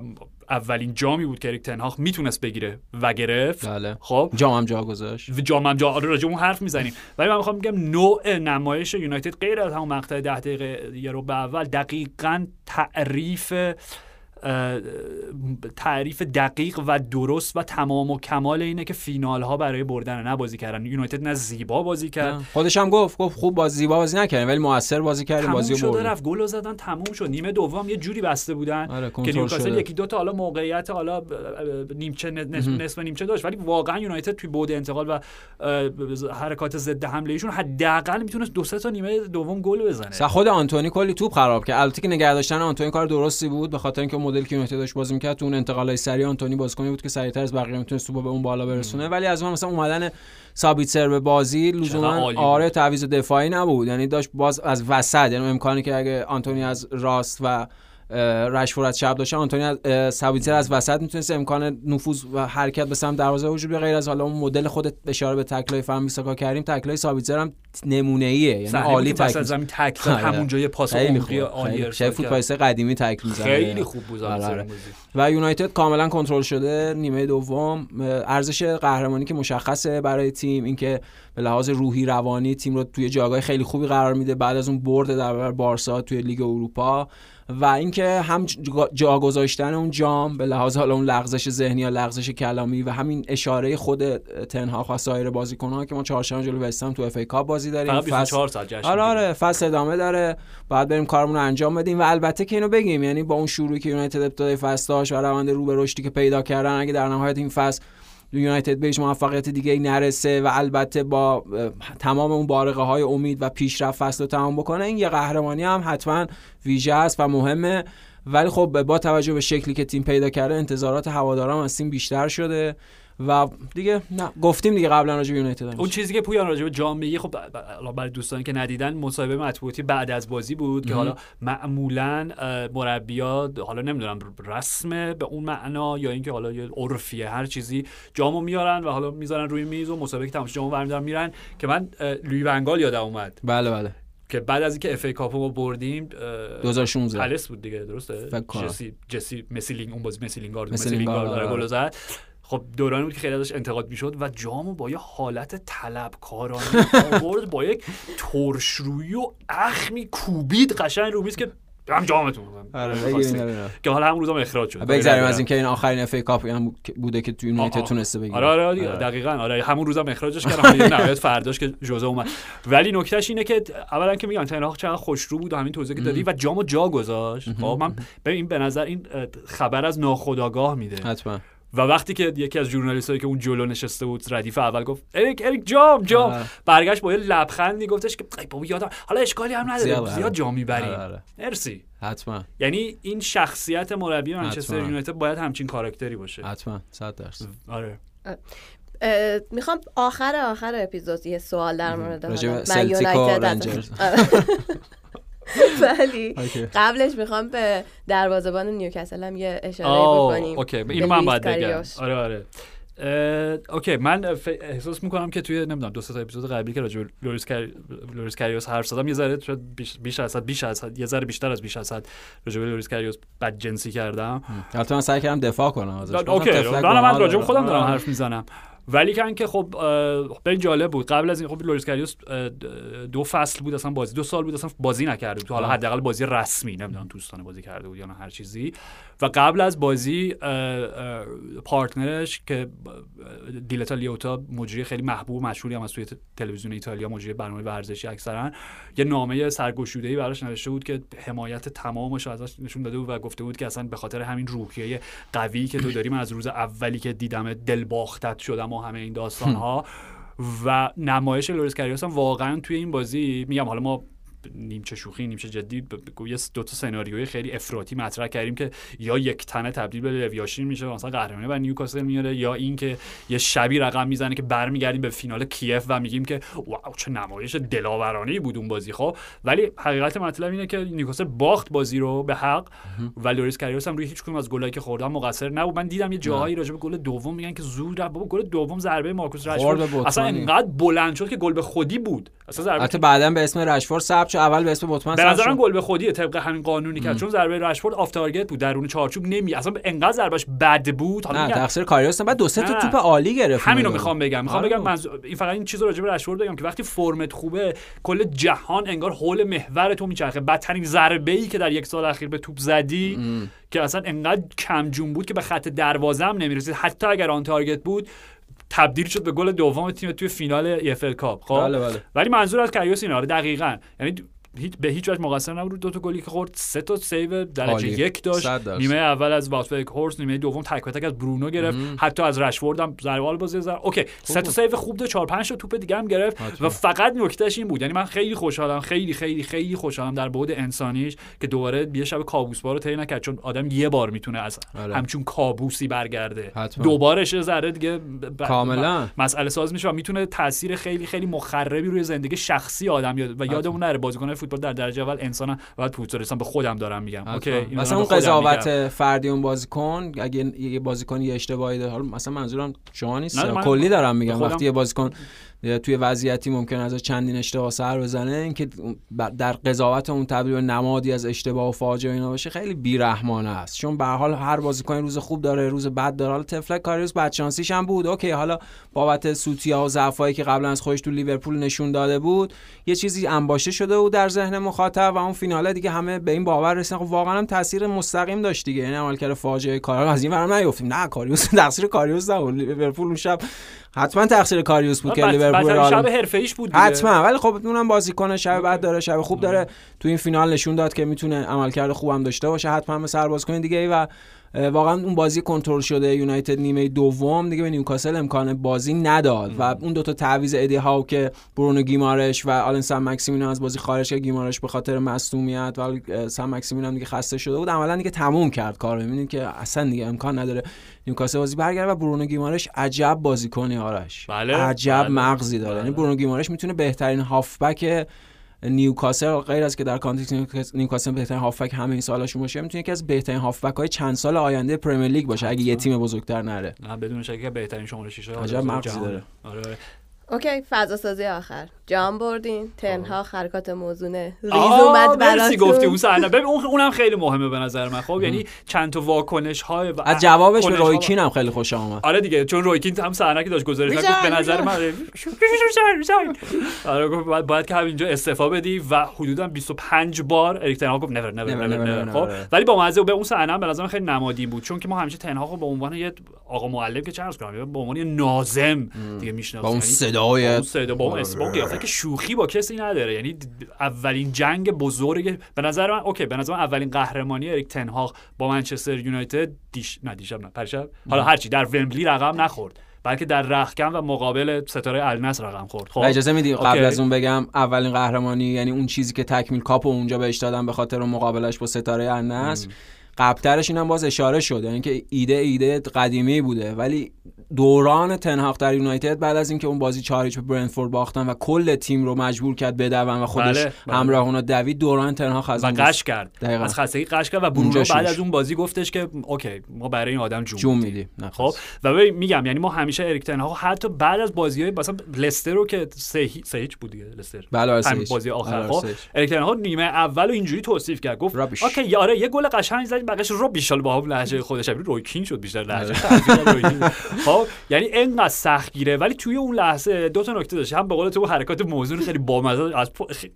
اولین جامی بود که اریک تنهاخ می‌تونست بگیره و گرفت. بله. خب. جام هم جا گذاشت. جام هم جا آره راجع اون حرف می‌زنیم. ولی من می‌خوام بگم نوع نمایش یونایتد غیر از همون مقطع ده دقیقه یه رو به اول دقیقا تعریف تعریف دقیق و درست و تمام و کمال اینه که فینال ها برای بردن نه بازی کردن. یونایتد نه زیبا بازی کرد. خودش هم گفت گفت خوب بازی زیبا بازی نکردیم ولی موثر بازی کردیم بازی شده برد رفت. گل زدن تموم شد. نیمه دوم یه جوری بسته بودن آره، که نیوکاسل یکی دو تا حالا موقعیت حالا نیمچه نصف نیمچه داشت. ولی واقعا یونایتد توی بود انتقال و حرکات ضد حمله ایشون حداقل می‌تونست دو سه تا نیمه دوم گل بزنه. خود آنتونی کلی توپ خراب کرد. البته که نگه داشتن آنتونی کار درستی بود به خاطر اینکه مدل که یونایتد داشت بازی می‌کرد تو اون انتقالای سریع آنتونی بازیکنی بود که سریعتر از بقیه می‌تونست توپو به اون بالا برسونه. ولی از اون مثلا اومدن سر به بازی لزوما آره تعویض دفاعی نبود. یعنی داشت باز از وسط یعنی امکانی که اگه آنتونی از راست و رشفورد از چپ داشته آنتونی از سابیتر از وسط می‌تونست امکان نفوذ و حرکت به سمت دروازه وجود به غیر از حالا اون مدل خود اشاره به تکلای فهم کردیم تکلای سابیتر هم نمونه ایه یعنی عالی تکل از زمین تکل آره. همون جای پاس عمقی عالی شاید فوتبالیست قدیمی تکل می‌زنه. خیلی خوب بود آره،. و یونایتد کاملا کنترل شده. نیمه دوم ارزش قهرمانی که مشخصه برای تیم اینکه به لحاظ روحی روانی تیم رو توی جایگاه خیلی خوبی قرار میده بعد از اون برد در برابر بارسا توی لیگ اروپا. و اینکه هم جا گذاشتن اون جام به لحاظ حالا اون لغزش ذهنی یا لغزش کلامی و همین اشاره خود تنهاخ و سایر بازیکن‌ها که ما چهارشنبه جلو وستهم تو FA Cup بازی داریم. فصل آره آره فصل ادامه داره. بعد بریم کارمون رو انجام بدیم و البته که اینو بگیم یعنی با اون شروعی که یونایتد ابتدای فصل داشت و روند رو به رشدی که پیدا کردن اگه در نهایت این فصل یونایتد بهش موفقیت دیگه ای نرسه و البته با تمام اون بارقه های امید و پیشرفت فصل رو تمام بکنه این یه قهرمانی هم حتما ویژه است و مهمه. ولی خب با توجه به شکلی که تیم پیدا کرده انتظارات هواداران از تیم بیشتر شده. و دیگه نه گفتیم دیگه قبلا راجع به یونایتد اون چیزی که پویان راجع به جام میگه خب برای دوستانی که ندیدن مصاحبه مطبوعاتی بعد از بازی بود که حالا معمولا مربیا حالا نمی‌دونم رسمه به اون معنا یا اینکه حالا یه عرفیه هر چیزی جامو میارن و حالا می‌ذارن روی میز و مسابقه که تماشا جامو برمیدارن میرن که من لویی ون‌گال یادم اومد. بله بله. که بعد از اینکه FA Cup و بردیم 2016 پالاس بود دیگه درسته؟ جسی جسی لینگ اون بازی جسی لینگارد جسی لینگارد داره گل زد. خب دورانی بود که خیلی ازش انتقاد می‌شد و جامو با یه حالت طلبکارانه آورد با یک ترشرویی و اخمی کوبید قشنگ رو میز که اینم جامتون آره که حالا همون روزا اخراج شد. بگذاریم از اینکه این آخرین FA Cup هم بوده که تو یونایتد تونسته بگیره. آره آره, آره. دقیقاً. آره همون روزم اخراجش کردن نهایت فرداش که ژوزه اومد. ولی نکتهش اینه که اولا که میگن تنهاخ چقدر خوشرو بود همین توضیح که دادی و جامو جا گذاشت. خب من ببین به نظر این خبر از ناخودآگاه میده. حتما. و وقتی که یکی از ژورنالیستایی که اون جلو نشسته بود ردیف اول گفت اریک اریک جام جام. برگشت با یه لبخندی گفتش که بابا یادم حالا اشکالی هم نداره. زیاد جام می‌بریم آره، آره. مرسی. حتما. یعنی این شخصیت مربی منچستر یونایتد باید همچین کاراکتری باشه. حتما. 100 درصد. آره. می‌خوام آخر آخر اپیزود یه سوال در مورد من یونایتد ولی قبلش می‌خوام به دروازه‌بان نیوکاسل هم یه اشاره بکنیم. okay. اینو من باید بگم. آره آره. okay. من احساس می‌کنم که توی نمی‌دونم دو تا اپیزود قبلی که راجع لوریس لوریس کاریوس حرف زدم یه ذره بیش از بیش از یه ذره بیشتر از بیش از حد راجع به لوریس کاریوس بد جنسی کردم البته من سعی کردم دفاع کنم ازش. okay. من راجع خودم دارم حرف می‌زنم. ولی که که خب خیلی جالب بود. قبل از این خب لوریس کاریوس دو فصل بود اصلا بازی دو سال بود اصلا بازی نکرده بود. حالا حداقل بازی رسمی نمی‌دونم دوستانه بازی کرده بود یا نه هر چیزی. و قبل از بازی partner ش که دیلتا لئوتا مجری خیلی محبوب مشهوری هم از توی تلویزیون ایتالیا مجری برنامه ورزشی اکثرا یه نامه سرگشوده ای براش نوشته بود که حمایت تمامش ازش نشون داده بود و گفته بود که اصلا به خاطر همین روحیه قوی که تو داری من از روز اولی که دیدم دلباخته‌ت شدم و همه این داستان ها و نمایش لوریس کاریوس هم واقعا توی این بازی میگم حالا ما نیمچه شوخی نیمچه جدی یه دو تا سناریوی خیلی افراطی مطرح کردیم که یا یک تنه تبدیل به لو یاشین میشه مثلا قهرمانی بر نیوکاسل میاره یا اینکه یه شبی رقم می‌زنه که برمیگردیم به فینال کیف و میگیم که wow چه نمایش دلاورانه بود اون بازی خب؟ ولی حقیقت مطلب اینه که نیوکاسل باخت بازی رو به حق و لوریس کاریوس هم روی هیچ کدوم از گلایی که خوردن مقصر نبود. من دیدم یه جاهایی راجع به گل دوم میگن که زود بابا گل دوم ضربه مارکوس رشفورد اصلا انقدر بلند شد که گل به خودی بود. اصلا ضربه بعدا به اسم رشفورد ثبت شد اول به اسم بوتمن به نظرم گل به خودیه طبق همین قانونی که چون ضربه رشفورد off target بود درون چارچوب نمی اصلا انقدر ضربش بد بود. حالا نه تقصیر کاریوس بعد دو سه تا توپ عالی گرفت همینو می‌خوام بگم. می‌خوام آره. بگم من این فقط این چیزو راجع به رشفورد بگم که وقتی فرمت خوبه کل جهان انگار حول محور تو میچرخه. بدترین ضربه ای که در یک سال اخیر به توپ زدی که اصلا انقدر کم جون بود که به خط دروازه هم نمی‌رسید. حتی اگر on target بود تبدیل شد به گل دوم تیم توی فینال EFL Cup خب بله بله. ولی منظور از کریوس اینه آره دقیقاً یعنی هیچ به هیچ وجه مقصر نبود. دو تا گلی که خورد سه تا save درجه یک داشت. نیمه اول از وگهورست نیمه دوم تک تک از برونو گرفت. حتی از رشفورد هم ضربه بازی زد. Okay سه تا save خوب داشت. 4 5 تا توپ دیگه هم گرفت و فقط نکتهش این بود. یعنی من خیلی خوشحالم خیلی خیلی خیلی خوشحالم در بعد انسانیش که دوباره یه شب کابوس بارو طی نکرد. چون آدم یه بار می‌تونه از آره. همچون کابوسی برگرده. دوبارهش ذره دیگه کاملا. مسئله ساز میشه و می‌تونه تاثیر خیلی خیلی مخربی روی زندگی شخصی آدم یاد و یادمون نره. بازیکن فوتبال در درجه اول انسان باید پوترستان به خودم دارم میگم. اوکی مثلا اون قضاوت فردی اون بازیکن اگه یه بازیکن یه اشتباهی داره حالا مثلا منظورم شما نیست. کلی دارم میگم. وقتی یه بازیکن توی وضعیتی ممکن از چندین اشتباه سر بزنه اینکه در قضاوت اون تبدیل نمادی از اشتباه و فاجعه اینا باشه خیلی بیرحمانه است. چون به حال هر بازیکن روز خوب داره روز بد داره. حالا تفلک کاریوس بدشانسیش هم بود. اوکی حالا بابت سوتیا و ضعفایی که قبلا از خودش تو لیورپول نشون داده بود یه چیزی انباشته شده بود در ذهن مخاطب و اون فیناله دیگه همه به این باور رسیدن. خب واقعا هم تاثیر مستقیم داشت دیگه. یعنی عملکرد فاجعه کار از این ورم نیفتیم. نه کاریوس تقصیر کاریوس نبود. لیورپول اون شب حتما تقصیر کاریوس بود که لیورپول شب حرفه‌ایش بود حتما ولی خب اونم بازیکن شب بعد داره شب خوب داره. تو این فینال نشون داد که می‌تونه عملکرد خوبم داشته باشه. حتما به سر بازیکن دیگه ای و واقعا اون بازی کنترل شده یونایتد نیمه دوم دیگه به نیوکاسل امکان بازی نداد و اون دوتا تعویض ادی هاو که برونو گیمارش و آلن سام مکسیمین از بازی خارج کرد گیمارش به خاطر مصونیت و سام مکسیمین هم دیگه خسته شده بود عملا دیگه تموم کرد کار می‌بینید که اصلا دیگه امکان نداره نیوکاسل بازی برگرده و برونو گیمارش عجب بازیکنی آرش بله. عجب بله. مغزی داره یعنی بله. برونو گیمارش می‌تونه بهترین هافبک نیوکاسل غیر از که در context نیوکاسل بهترین هافبک همه این سال‌هاشون باشه می‌تونه یکی از بهترین هافبک های چند سال آینده Premier League باشه اگه یه تیم بزرگتر نره. نه بدون شک بهترین شماره 6 عجب مغزی داره. آره. Okay فضا سازی آخر. جام بردین. تنها حرکات موزونه ریز اومد براتون گفتی اون صحنه ببین اون اونم خیلی مهمه به نظر من. خب یعنی چند تا واکنش های و از جوابش به رویکین هم خیلی خوش آمد. آره دیگه چون رویکین هم صحنه که داشت گزارش گفت به نظر من آره گفت باید که همینجا استعفا بدی و حدودا 25 بار اریک تنها گفت نور نور نور خب ولی با مزه به اون صحنه به نظر خیلی نمادین بود چون که ما همیشه تنها به عنوان یه آقا معلم که چرس کنم به عنوان ناظم دیگه می‌شناسیم. با اون صدای صدا با اون اسم که شوخی با کسی نداره. یعنی اولین جنگ بزرگ به نظر من اوکی به نظر من اولین قهرمانی اریک تنهاق با منچستر یونایتد دیش نه دیشب نه پرشب حالا هرچی در ومبلی رقم نخورد. بلکه در رخکن و مقابل ستاره النصر رقم خورد. خب؟ اجازه میدی قبل از اون بگم اولین قهرمانی یعنی اون چیزی که تکمیل کاپو اونجا بهش دادن به خاطر مقابلش با ستاره النصر قبلترش اینم باز اشاره شد یعنی که ایده ایده قدیمی بوده. ولی دوران تن‌هاخ در یونایتد بعد از اینکه اون بازی 4 به برنتفورد باختن و کل تیم رو مجبور کرد بدوئن و خودش بله، بله. همراه اونا دوید دوران تن‌هاخ از و غش کرد. دقیقا. از خستگی غش کرد و برونو بعد از اون بازی گفتش که okay ما برای این آدم جون, جون میدیم. خب و میگم یعنی ما همیشه اریک تن‌هاخ حتی بعد از بازی‌های مثلا لستر رو که سه هیچ بود دیگه لستر. بله بازی آخر. خب اریک تن‌هاخ نیمه اول رو اینجوری توصیف کرد. گفت okay آره یه گل قشنگ زدیم بقیش رو بیشال با هم لهجه خودش روی کین شد بیشتر لهجه. خب یعنی اینقدر سختگیره ولی توی اون لحظه دو تا نکته داشت. هم به قول تو حرکات موضوع خیلی بامزه از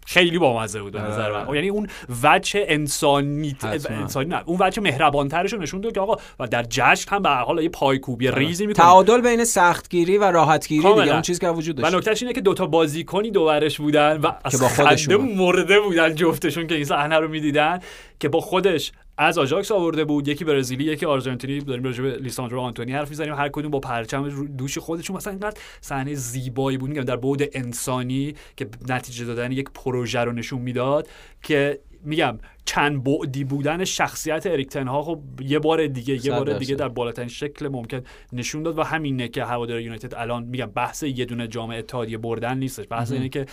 خیلی بامزه بود نظر من. یعنی اون وجه انسانی انسانی نه اون وجه مهربانترش رو نشون داد که آقا و در جشن هم به هر حال یه پایکوبی ریزی می‌کنه. تعادل بین سختگیری و راحتگیری دیگه اون چیزی که وجود داشت. و نکتهش اینه که دو تا بازیکنی دوورش بودن و با خودشون مرده بودن جفتشون که این صحنه رو می‌دیدن که با خودش از آژاکس آورده بود یکی برزیلی یکی آرژانتینی داریم راجع به لیساندرو آنتونی حرف می‌زنیم. هر کدوم با پرچم دوش خودشون. مثلا اینقدر صحنه زیبایی بود میگم در بعد انسانی که نتیجه دادن یک پروژه رو نشون می‌داد که میگم چند بعدی بودن شخصیت اریک تنها خب یه بار دیگه یه بار دیگه در بالاترین شکل ممکن نشون داد. و همینه که هوادار یونایتد الان میگم بحث یه دونه جام اتحادیه بردن نیستش. بحث اینه که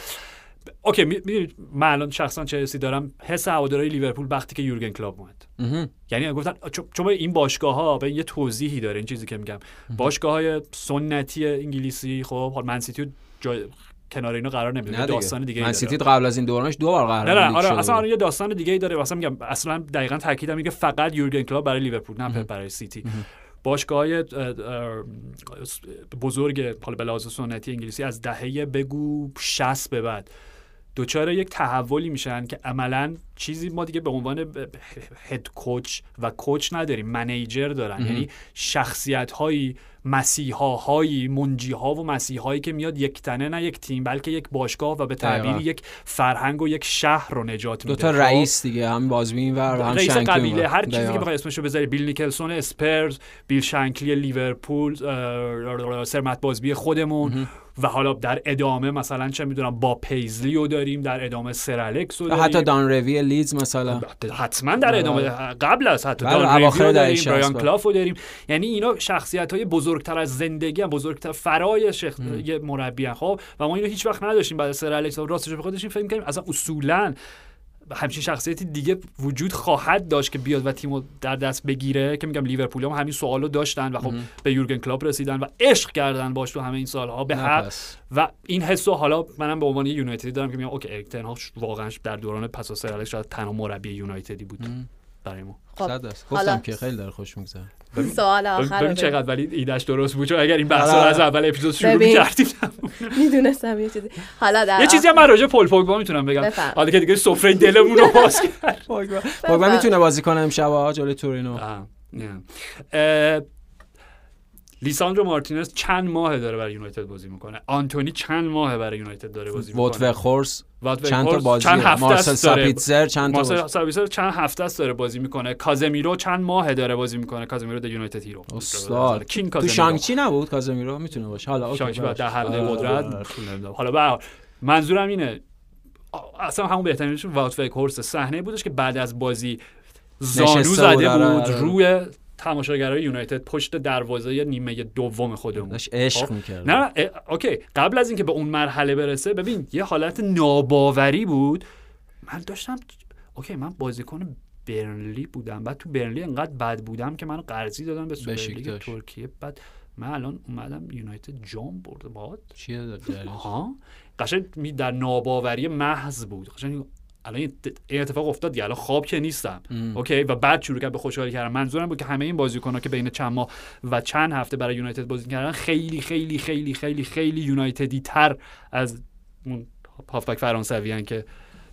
Okay می‌دونید من الان شخصا چه حسی دارم. حس هوادارهای لیورپول وقتی که یورگن کلوب اومد. یعنی گفتن چون این باشگاه ها به یه توضیحی داره این چیزی که میگم. باشگاه های سنتی انگلیسی خب حال منسیتی جای کنار اینو قرار نمیده. داستان دیگه منسیتی قبل از این دورانش دو بار قرار نه نه آره اصلا آره یه داستان دیگه ای داره. مثلا میگم اصلا دقیقاً تاکیدم میگه فقط یورگن کلوب برای لیورپول نه برای سیتی. باشگاه بزرگ حالا به لحاظ سنتی انگلیسی از دهه بگو 60 به بعد. دچار یک تحولی میشن که عملا چیزی ما دیگه به عنوان هد کوچ و کوچ نداریم منیجر دارن. یعنی شخصیت هایی مسیحاهایی منجی ها و مسیحایی که میاد یک تنه نه یک تیم بلکه یک باشگاه و به تعبیری یک فرهنگ و یک شهر رو نجات میده. دو تا خب؟ رئیس دیگه هم بازبین و هم رئیس قبیله هر چیزی که بخوای اسمشو بذاری. بیل نیکلسون اسپرز بیل شنکلی لیورپول سر مت بازبی خودمون. و حالا در ادامه مثلا چه می‌دونم باب پیزلی رو داریم در ادامه سرالکس رو داریم. حتی دان روی لیدز مثلا. حتما در ادامه قبل از حتی بله، دان روی داریم برایان کلاف رو داریم. یعنی اینا شخصیت های بزرگتر از زندگی هم بزرگتر فرای شخ... مربی خب و ما اینو هیچ وقت نداشتیم بعد سر الکس راستش بخواد داشتیم فکر کنیم اصلا اصولا همچین شخصیتی دیگه وجود خواهد داشت که بیاد و تیمو در دست بگیره؟ که میگم لیورپول هم همین سوالو داشتن و خب به یورگن کلوپ رسیدن و عشق کردن باش تو همه این سالها به حق و این حسو حالا منم به عنوان یونایتدی دارم که میگم اوکی اریک ها واقعا در دوران پس از سر شاید تنها مربی یونایتدی بود. برای ما. خب گفتم که خیلی داره خوش میگذره. سوال آخر ببین چقدر ولی ایدش درست بود چون اگر این بحث رو از اول اپیزود شروع می‌کردیم می‌دونستم یه چیزی. حالا در یه چیزی هم من راجع پول پوگبا می‌تونم بگم. حالا که دیگه سفره دلمون رو باز کرد پوگبا می‌تونه بازی کنه امشب جلوی تورینو. لیساندرو مارتینز چند ماه داره برای یونایتد بازی می‌کنه؟ آنتونی چند ماه برای یونایتد داره بازی می‌کنه؟ وگهورست چند تا بازی چند هفته مارسل سابیتزر چند تا چند هفته است داره بازی می‌کنه. کازمیرو چند ماه داره بازی می‌کنه؟ کازمیرو در یونایتد hero. استاد. کین تو شانگچی نبود؟ کازمیرو می‌تونه باشه. حالا okay شانگچی بعد در حلقه آره، قدرت آره، آره، حالا به منظورم اینه اصلا همون بهترینش وگهورست صحنه بودش که بعد از بازی زانو زده بود روی تماشاگرای یونایتد پشت دروازه نیمه دوم خودمون. داشت عشق خب؟ می‌کرد نه okay. قبل از اینکه به اون مرحله برسه ببین یه حالت ناباوری بود. من داشتم okay من بازیکن برنلی بودم. بعد تو برنلی انقدر بد بودم که من قرضی دادم به سوپرلیگ ترکیه. بعد من الان اومدم یونایتد جام برده باد. چیه ها قشنگ در ناباوری محض بود. قشنگ الان این اتفاق افتاد دیگه. الان خواب که نیستم. اوکی؟ و بعد شروع کرد به خوشحالی کردن. منظورم بود که همه این بازیکن‌ها که بین چند ماه و چند هفته برای یونایتد بازی کردن خیلی خیلی خیلی خیلی خیلی یونایتدی تر از اون هافبک فرانسوی که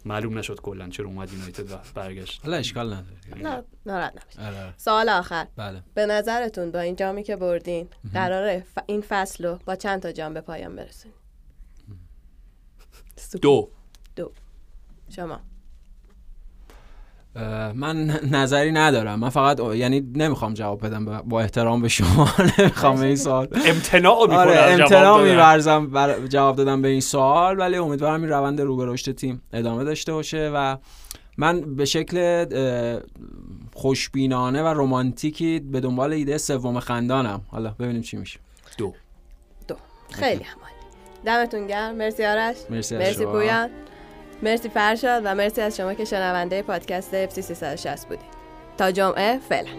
معلوم نشد کلا چرا اومد یونایتد و برگشت. حالا اشکال نداره. نه ناراحت آره. سوال آخر. بله. به نظرتون با این جامی که بردین قراره این فصل رو با چند تا جام به پایان برسونید دو. دو. شما. من نظری ندارم. من فقط یعنی نمی‌خوام جواب بدم با احترام به شما. نمی‌خوام این سوال. امتناع می‌کنم آره امتناع میورزم جواب دادم به این سوال ولی امیدوارم این روند رو به رشد تیم ادامه داشته باشه و من به شکل خوشبینانه و رمانتیکی به دنبال ایده سوم خندانم. حالا ببینیم چی میشه. دو. دو. خیلی همالی. دمتون گرم. مرسی آرش. مرسی, مرسی پویان. مرسی فرشاد و مرسی از شما که شنونده پادکست FC 360 بودید. تا جمعه فعلا.